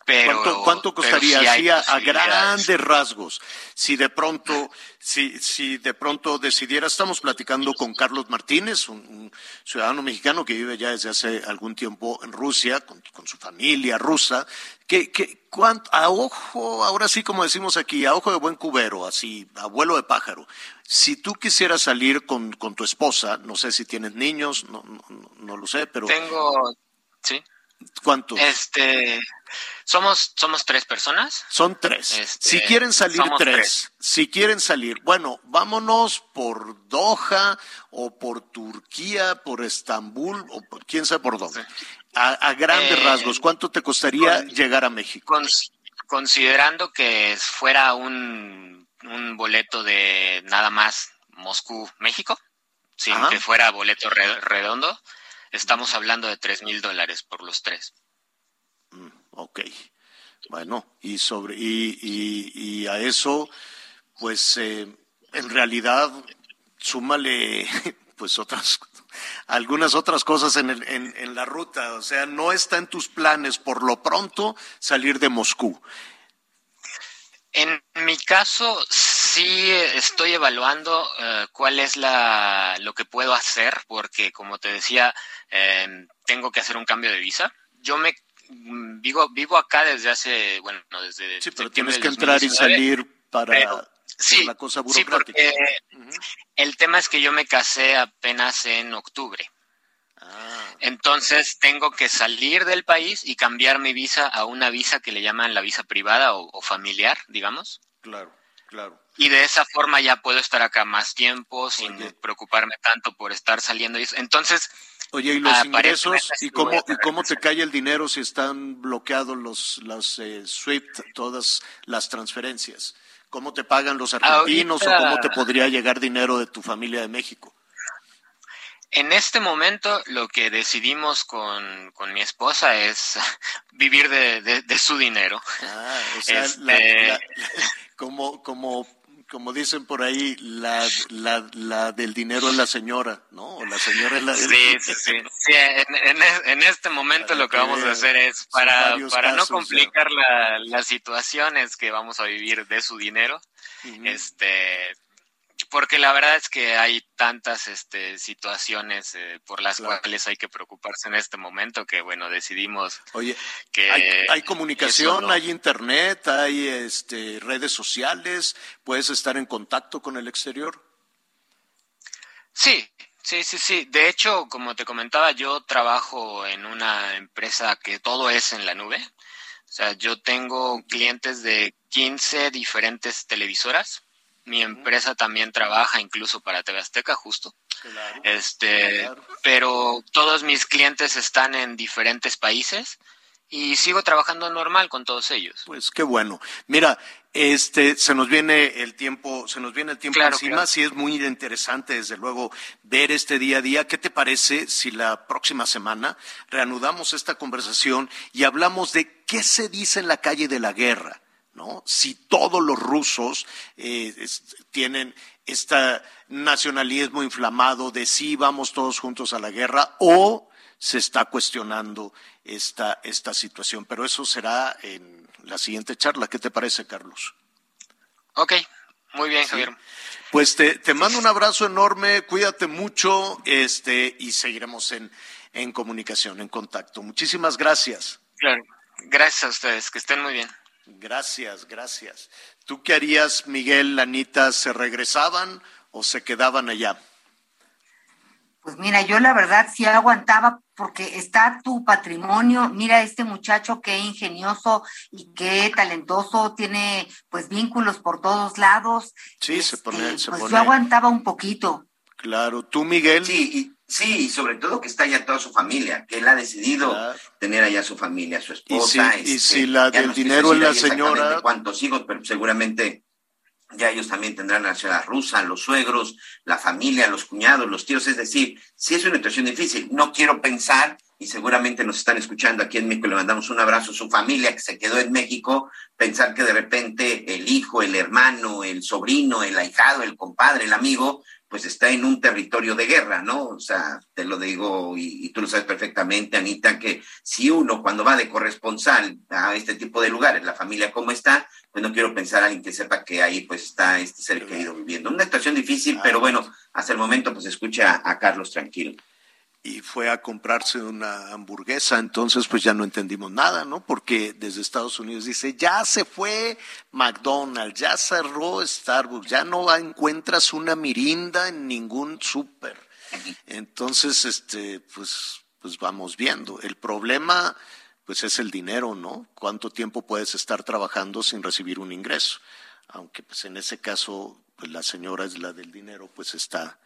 Pero, ¿Cuánto, costaría a, grandes rasgos. Si de pronto si, si de pronto decidiera estamos platicando con Carlos Martínez un, ciudadano mexicano que vive ya desde hace algún tiempo en Rusia con, su familia rusa que, que a ojo ahora sí como decimos aquí a ojo de buen cubero así abuelo de pájaro si tú quisieras salir con, con tu esposa no sé si tienes niños no, no, no lo sé pero tengo sí ¿Cuántos? Este, somos, somos tres personas. Son tres. Este, si quieren salir tres, si quieren salir, bueno, vámonos por Doha o por Turquía, por Estambul o por quién sabe por dónde. A, grandes eh, rasgos, ¿cuánto te costaría llegar a México? considerando que fuera un, un boleto de nada más Moscú, México, sin que fuera boleto redondo, Estamos hablando de tres mil dólares por los tres. Mm, ok. Bueno, y sobre y, y, a eso, pues eh, en realidad súmale pues otras algunas otras cosas en, el, en, en, la ruta, o sea, no está en tus planes por lo pronto salir de Moscú. En mi caso, sí estoy evaluando uh, cuál es la, lo que puedo hacer, porque como te decía, eh, tengo que hacer un cambio de visa. Yo me mm, vivo, vivo acá desde hace, bueno, desde... Sí, pero tienes que entrar y salir para... Pero, sí, la cosa burocrática. Sí, porque uh -huh. el tema es que yo me casé apenas en octubre. Ah. Entonces tengo que salir del país y cambiar mi visa a una visa que le llaman la visa privada o, o familiar, digamos. Claro, claro. Y de esa forma ya puedo estar acá más tiempo sin Oye. preocuparme tanto por estar saliendo. Entonces, Oye, ¿y los ingresos? ¿Y cómo, ¿Y cómo te cae el dinero si están bloqueados los, los eh, SWIFT, todas las transferencias? ¿Cómo te pagan los argentinos Ahorita... o cómo te podría llegar dinero de tu familia de México? En este momento lo que decidimos con, con mi esposa es vivir de, de, de su dinero. Ah, o sea, este... la, la, la, como, como, como dicen por ahí, la, la, la del dinero es la señora, ¿no? O la señora es la del Sí, sí, sí. sí en, en, en, este momento para lo que vamos a hacer es, para, para casos, no complicar la, las situaciones que vamos a vivir de su dinero, uh -huh. este porque la verdad es que hay tantas este, situaciones eh, por las claro. cuales hay que preocuparse en este momento que bueno decidimos Oye, que hay, hay comunicación, no... hay internet, hay este, redes sociales, puedes estar en contacto con el exterior. Sí, Sí, sí, sí. De hecho, como te comentaba, yo trabajo en una empresa que todo es en la nube. O sea, yo tengo clientes de 15 diferentes televisoras mi empresa también trabaja incluso para TV Azteca, justo. Claro, este, claro. pero todos mis clientes están en diferentes países y sigo trabajando normal con todos ellos. Pues qué bueno. Mira, este, se nos viene el tiempo, se nos viene el tiempo claro, encima. Sí es muy interesante, desde luego, ver este día a día. ¿Qué te parece si la próxima semana reanudamos esta conversación y hablamos de qué se dice en la calle de la guerra? ¿No? Si todos los rusos eh, es, tienen este nacionalismo inflamado de si vamos todos juntos a la guerra o se está cuestionando esta, esta situación. Pero eso será en la siguiente charla. ¿Qué te parece, Carlos? Ok, muy bien, sí. Javier. Pues te, te, mando un abrazo enorme, cuídate mucho este, y seguiremos en, en comunicación, en contacto. Muchísimas gracias. Claro, gracias a ustedes, que estén muy bien. Gracias, gracias. ¿Tú qué harías, Miguel, Anita? ¿Se regresaban o se quedaban allá? Pues mira, yo la verdad sí aguantaba porque está tu patrimonio. Mira este muchacho qué ingenioso y qué talentoso, tiene pues vínculos por todos lados. Sí, este, se pone, se pues pone. yo aguantaba un poquito. Claro, tú Miguel. Sí, y, sí, y sobre todo que está ya toda su familia, que él ha decidido claro. tener allá su familia, su esposa. Y si, este, y si la del dinero es la señora. Cuántos hijos, pero seguramente ya ellos también tendrán la ciudad rusa, los suegros, la familia, los cuñados, los tíos, es decir, si es una situación difícil, no quiero pensar, y seguramente nos están escuchando aquí en México, le mandamos un abrazo a su familia que se quedó en México, pensar que de repente el hijo, el hermano, el sobrino, el ahijado, el compadre, el amigo, pues está en un territorio de guerra, ¿no? O sea, te lo digo y, y, tú lo sabes perfectamente, Anita, que si uno cuando va de corresponsal a este tipo de lugares, la familia cómo está, pues no quiero pensar a alguien que sepa que ahí pues está este ser querido viviendo. Una situación difícil, pero bueno, hasta el momento pues escucha a, a Carlos tranquilo y fue a comprarse una hamburguesa, entonces pues ya no entendimos nada, ¿no? Porque desde Estados Unidos dice, ya se fue McDonald's, ya cerró Starbucks, ya no encuentras una mirinda en ningún súper. Entonces, este, pues, pues vamos viendo. El problema, pues es el dinero, ¿no? ¿Cuánto tiempo puedes estar trabajando sin recibir un ingreso? Aunque pues en ese caso, pues la señora es la del dinero, pues está,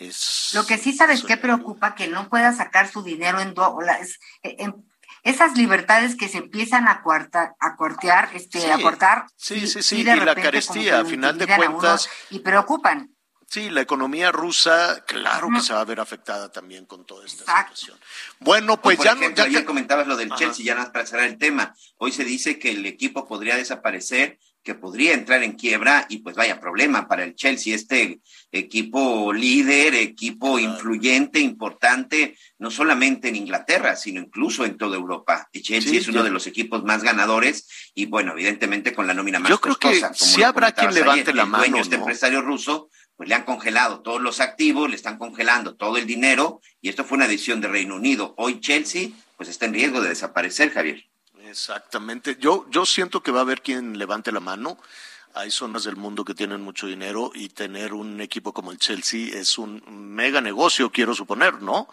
es, Lo que sí sabes que preocupa que no pueda sacar su dinero en dólares. En, esas libertades que se empiezan a, cuarta, a cuartear, este, sí, a cortar. Sí, sí, sí, y, y la carestía, a final de cuentas. y preocupan. Sí, la economía rusa, claro que se va a ver afectada también con toda esta Exacto. situación. Bueno, pues por ya ejemplo, no. Ya que comentabas lo del Ajá. Chelsea, ya nada para cerrar el tema. Hoy se dice que el equipo podría desaparecer que podría entrar en quiebra y pues vaya problema para el Chelsea, este equipo líder, equipo influyente, importante, no solamente en Inglaterra, sino incluso en toda Europa. El Chelsea es uno de los equipos más ganadores y bueno, evidentemente con la nómina más Yo creo que si habrá quien levante la mano. Este empresario ruso pues le han congelado todos los activos, le están congelando todo el dinero y esto fue una decisión de Reino Unido. Hoy Chelsea pues está en riesgo de desaparecer, Javier. Exactamente. Yo, yo siento que va a haber quien levante la mano. Hay zonas del mundo que tienen mucho dinero y tener un equipo como el Chelsea es un mega negocio, quiero suponer, ¿no?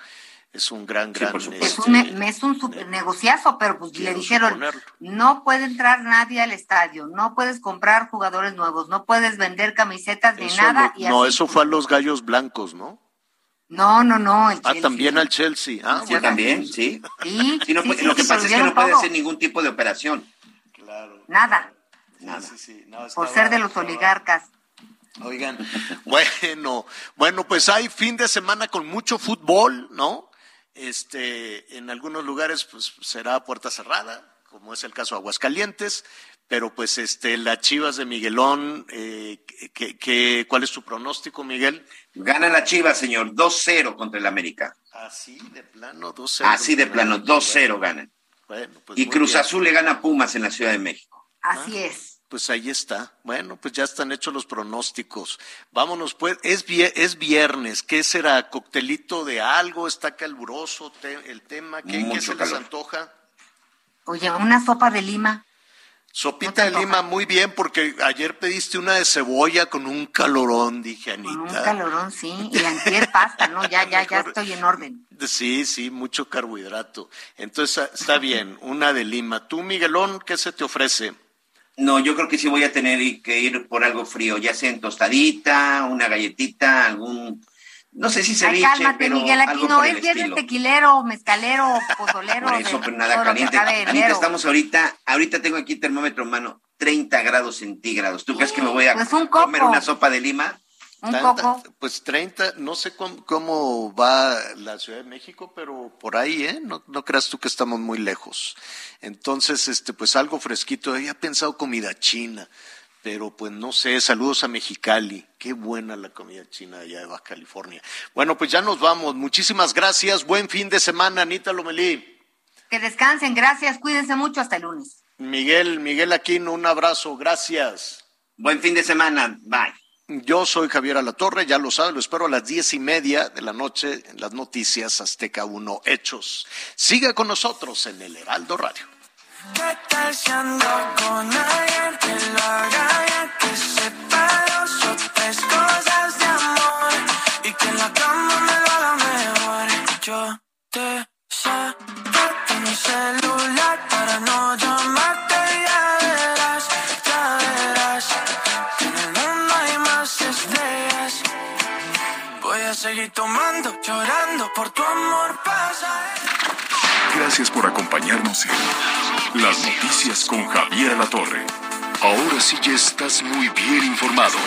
Es un gran, gran. es, un, es un super negociazo, pero pues le dijeron, no puede entrar nadie al estadio, no puedes comprar jugadores nuevos, no puedes vender camisetas ni nada. no, eso fue a los gallos blancos, ¿no? No, no, no. ah, también al Chelsea. Ah, sí, también, sí. sí, lo que pasa es que no puede hacer ningún tipo de operación. Claro. Nada. Nada. Por ser de los oligarcas. Oigan, bueno, bueno, pues hay fin de semana con mucho fútbol, ¿no? Este, en algunos lugares pues será puerta cerrada, como es el caso de Aguascalientes, pero pues este, las Chivas de Miguelón, eh, ¿qué, cuál es tu pronóstico, Miguel? Gana la Chivas, señor, 2-0 contra el América. Así de plano, 2-0. Así de plano, 2-0 ganan. Bueno, pues y Cruz Azul le gana a Pumas en la Ciudad de México. Así ah, es. Pues ahí está. Bueno, pues ya están hechos los pronósticos. Vámonos, pues. Es, es viernes. ¿Qué será? ¿Coctelito de algo? ¿Está caluroso el tema? ¿Qué, ¿qué se les antoja? Oye, una sopa de lima. Sopita de lima, muy bien, porque ayer pediste una de cebolla con un calorón, dije Anita. Con un calorón, sí, y antier pasta, ¿no? Ya, ya, ya estoy en orden. Sí, sí, mucho carbohidrato. Entonces, está bien, una de lima. ¿Tú, Miguelón, qué se te ofrece? No, yo creo que sí voy a tener que ir por algo frío, ya sea en tostadita, una galletita, algún no sé si se Ay, cálmate, Miguel, aquí no es viernes tequilero, mezcalero, pozolero. Por eso, pero nada caliente. Anita, estamos ahorita, ahorita tengo aquí termómetro en mano, 30 grados centígrados. ¿Tú crees que me voy a pues comer una sopa de lima? Un poco. Pues 30, no sé cómo, va la Ciudad de México, pero por ahí, ¿eh? No, no creas tú que estamos muy lejos. Entonces, este, pues algo fresquito. Había pensado comida china pero pues no sé, saludos a Mexicali. Qué buena la comida china allá de Baja California. Bueno, pues ya nos vamos. Muchísimas gracias. Buen fin de semana, Anita Lomelí. Que descansen, gracias. Cuídense mucho hasta el lunes. Miguel, Miguel Aquino, un abrazo. Gracias. Buen fin de semana. Bye. Yo soy Javier Alatorre, ya lo sabe, lo espero a las diez y media de la noche en las noticias Azteca 1 Hechos. Siga con nosotros en el Heraldo Radio. ¿Qué tal si con alguien que lo haga bien? Que sepa dos o tres cosas de amor y que en la cama me lo haga mejor. Yo te saco mi celular para no llamarte ya verás, ya verás que en el mundo hay más estrellas. Voy a seguir tomando, llorando por tu amor pasajero. Gracias por acompañarnos Las Noticias con Javier La Torre. Ahora sí ya estás muy bien informado.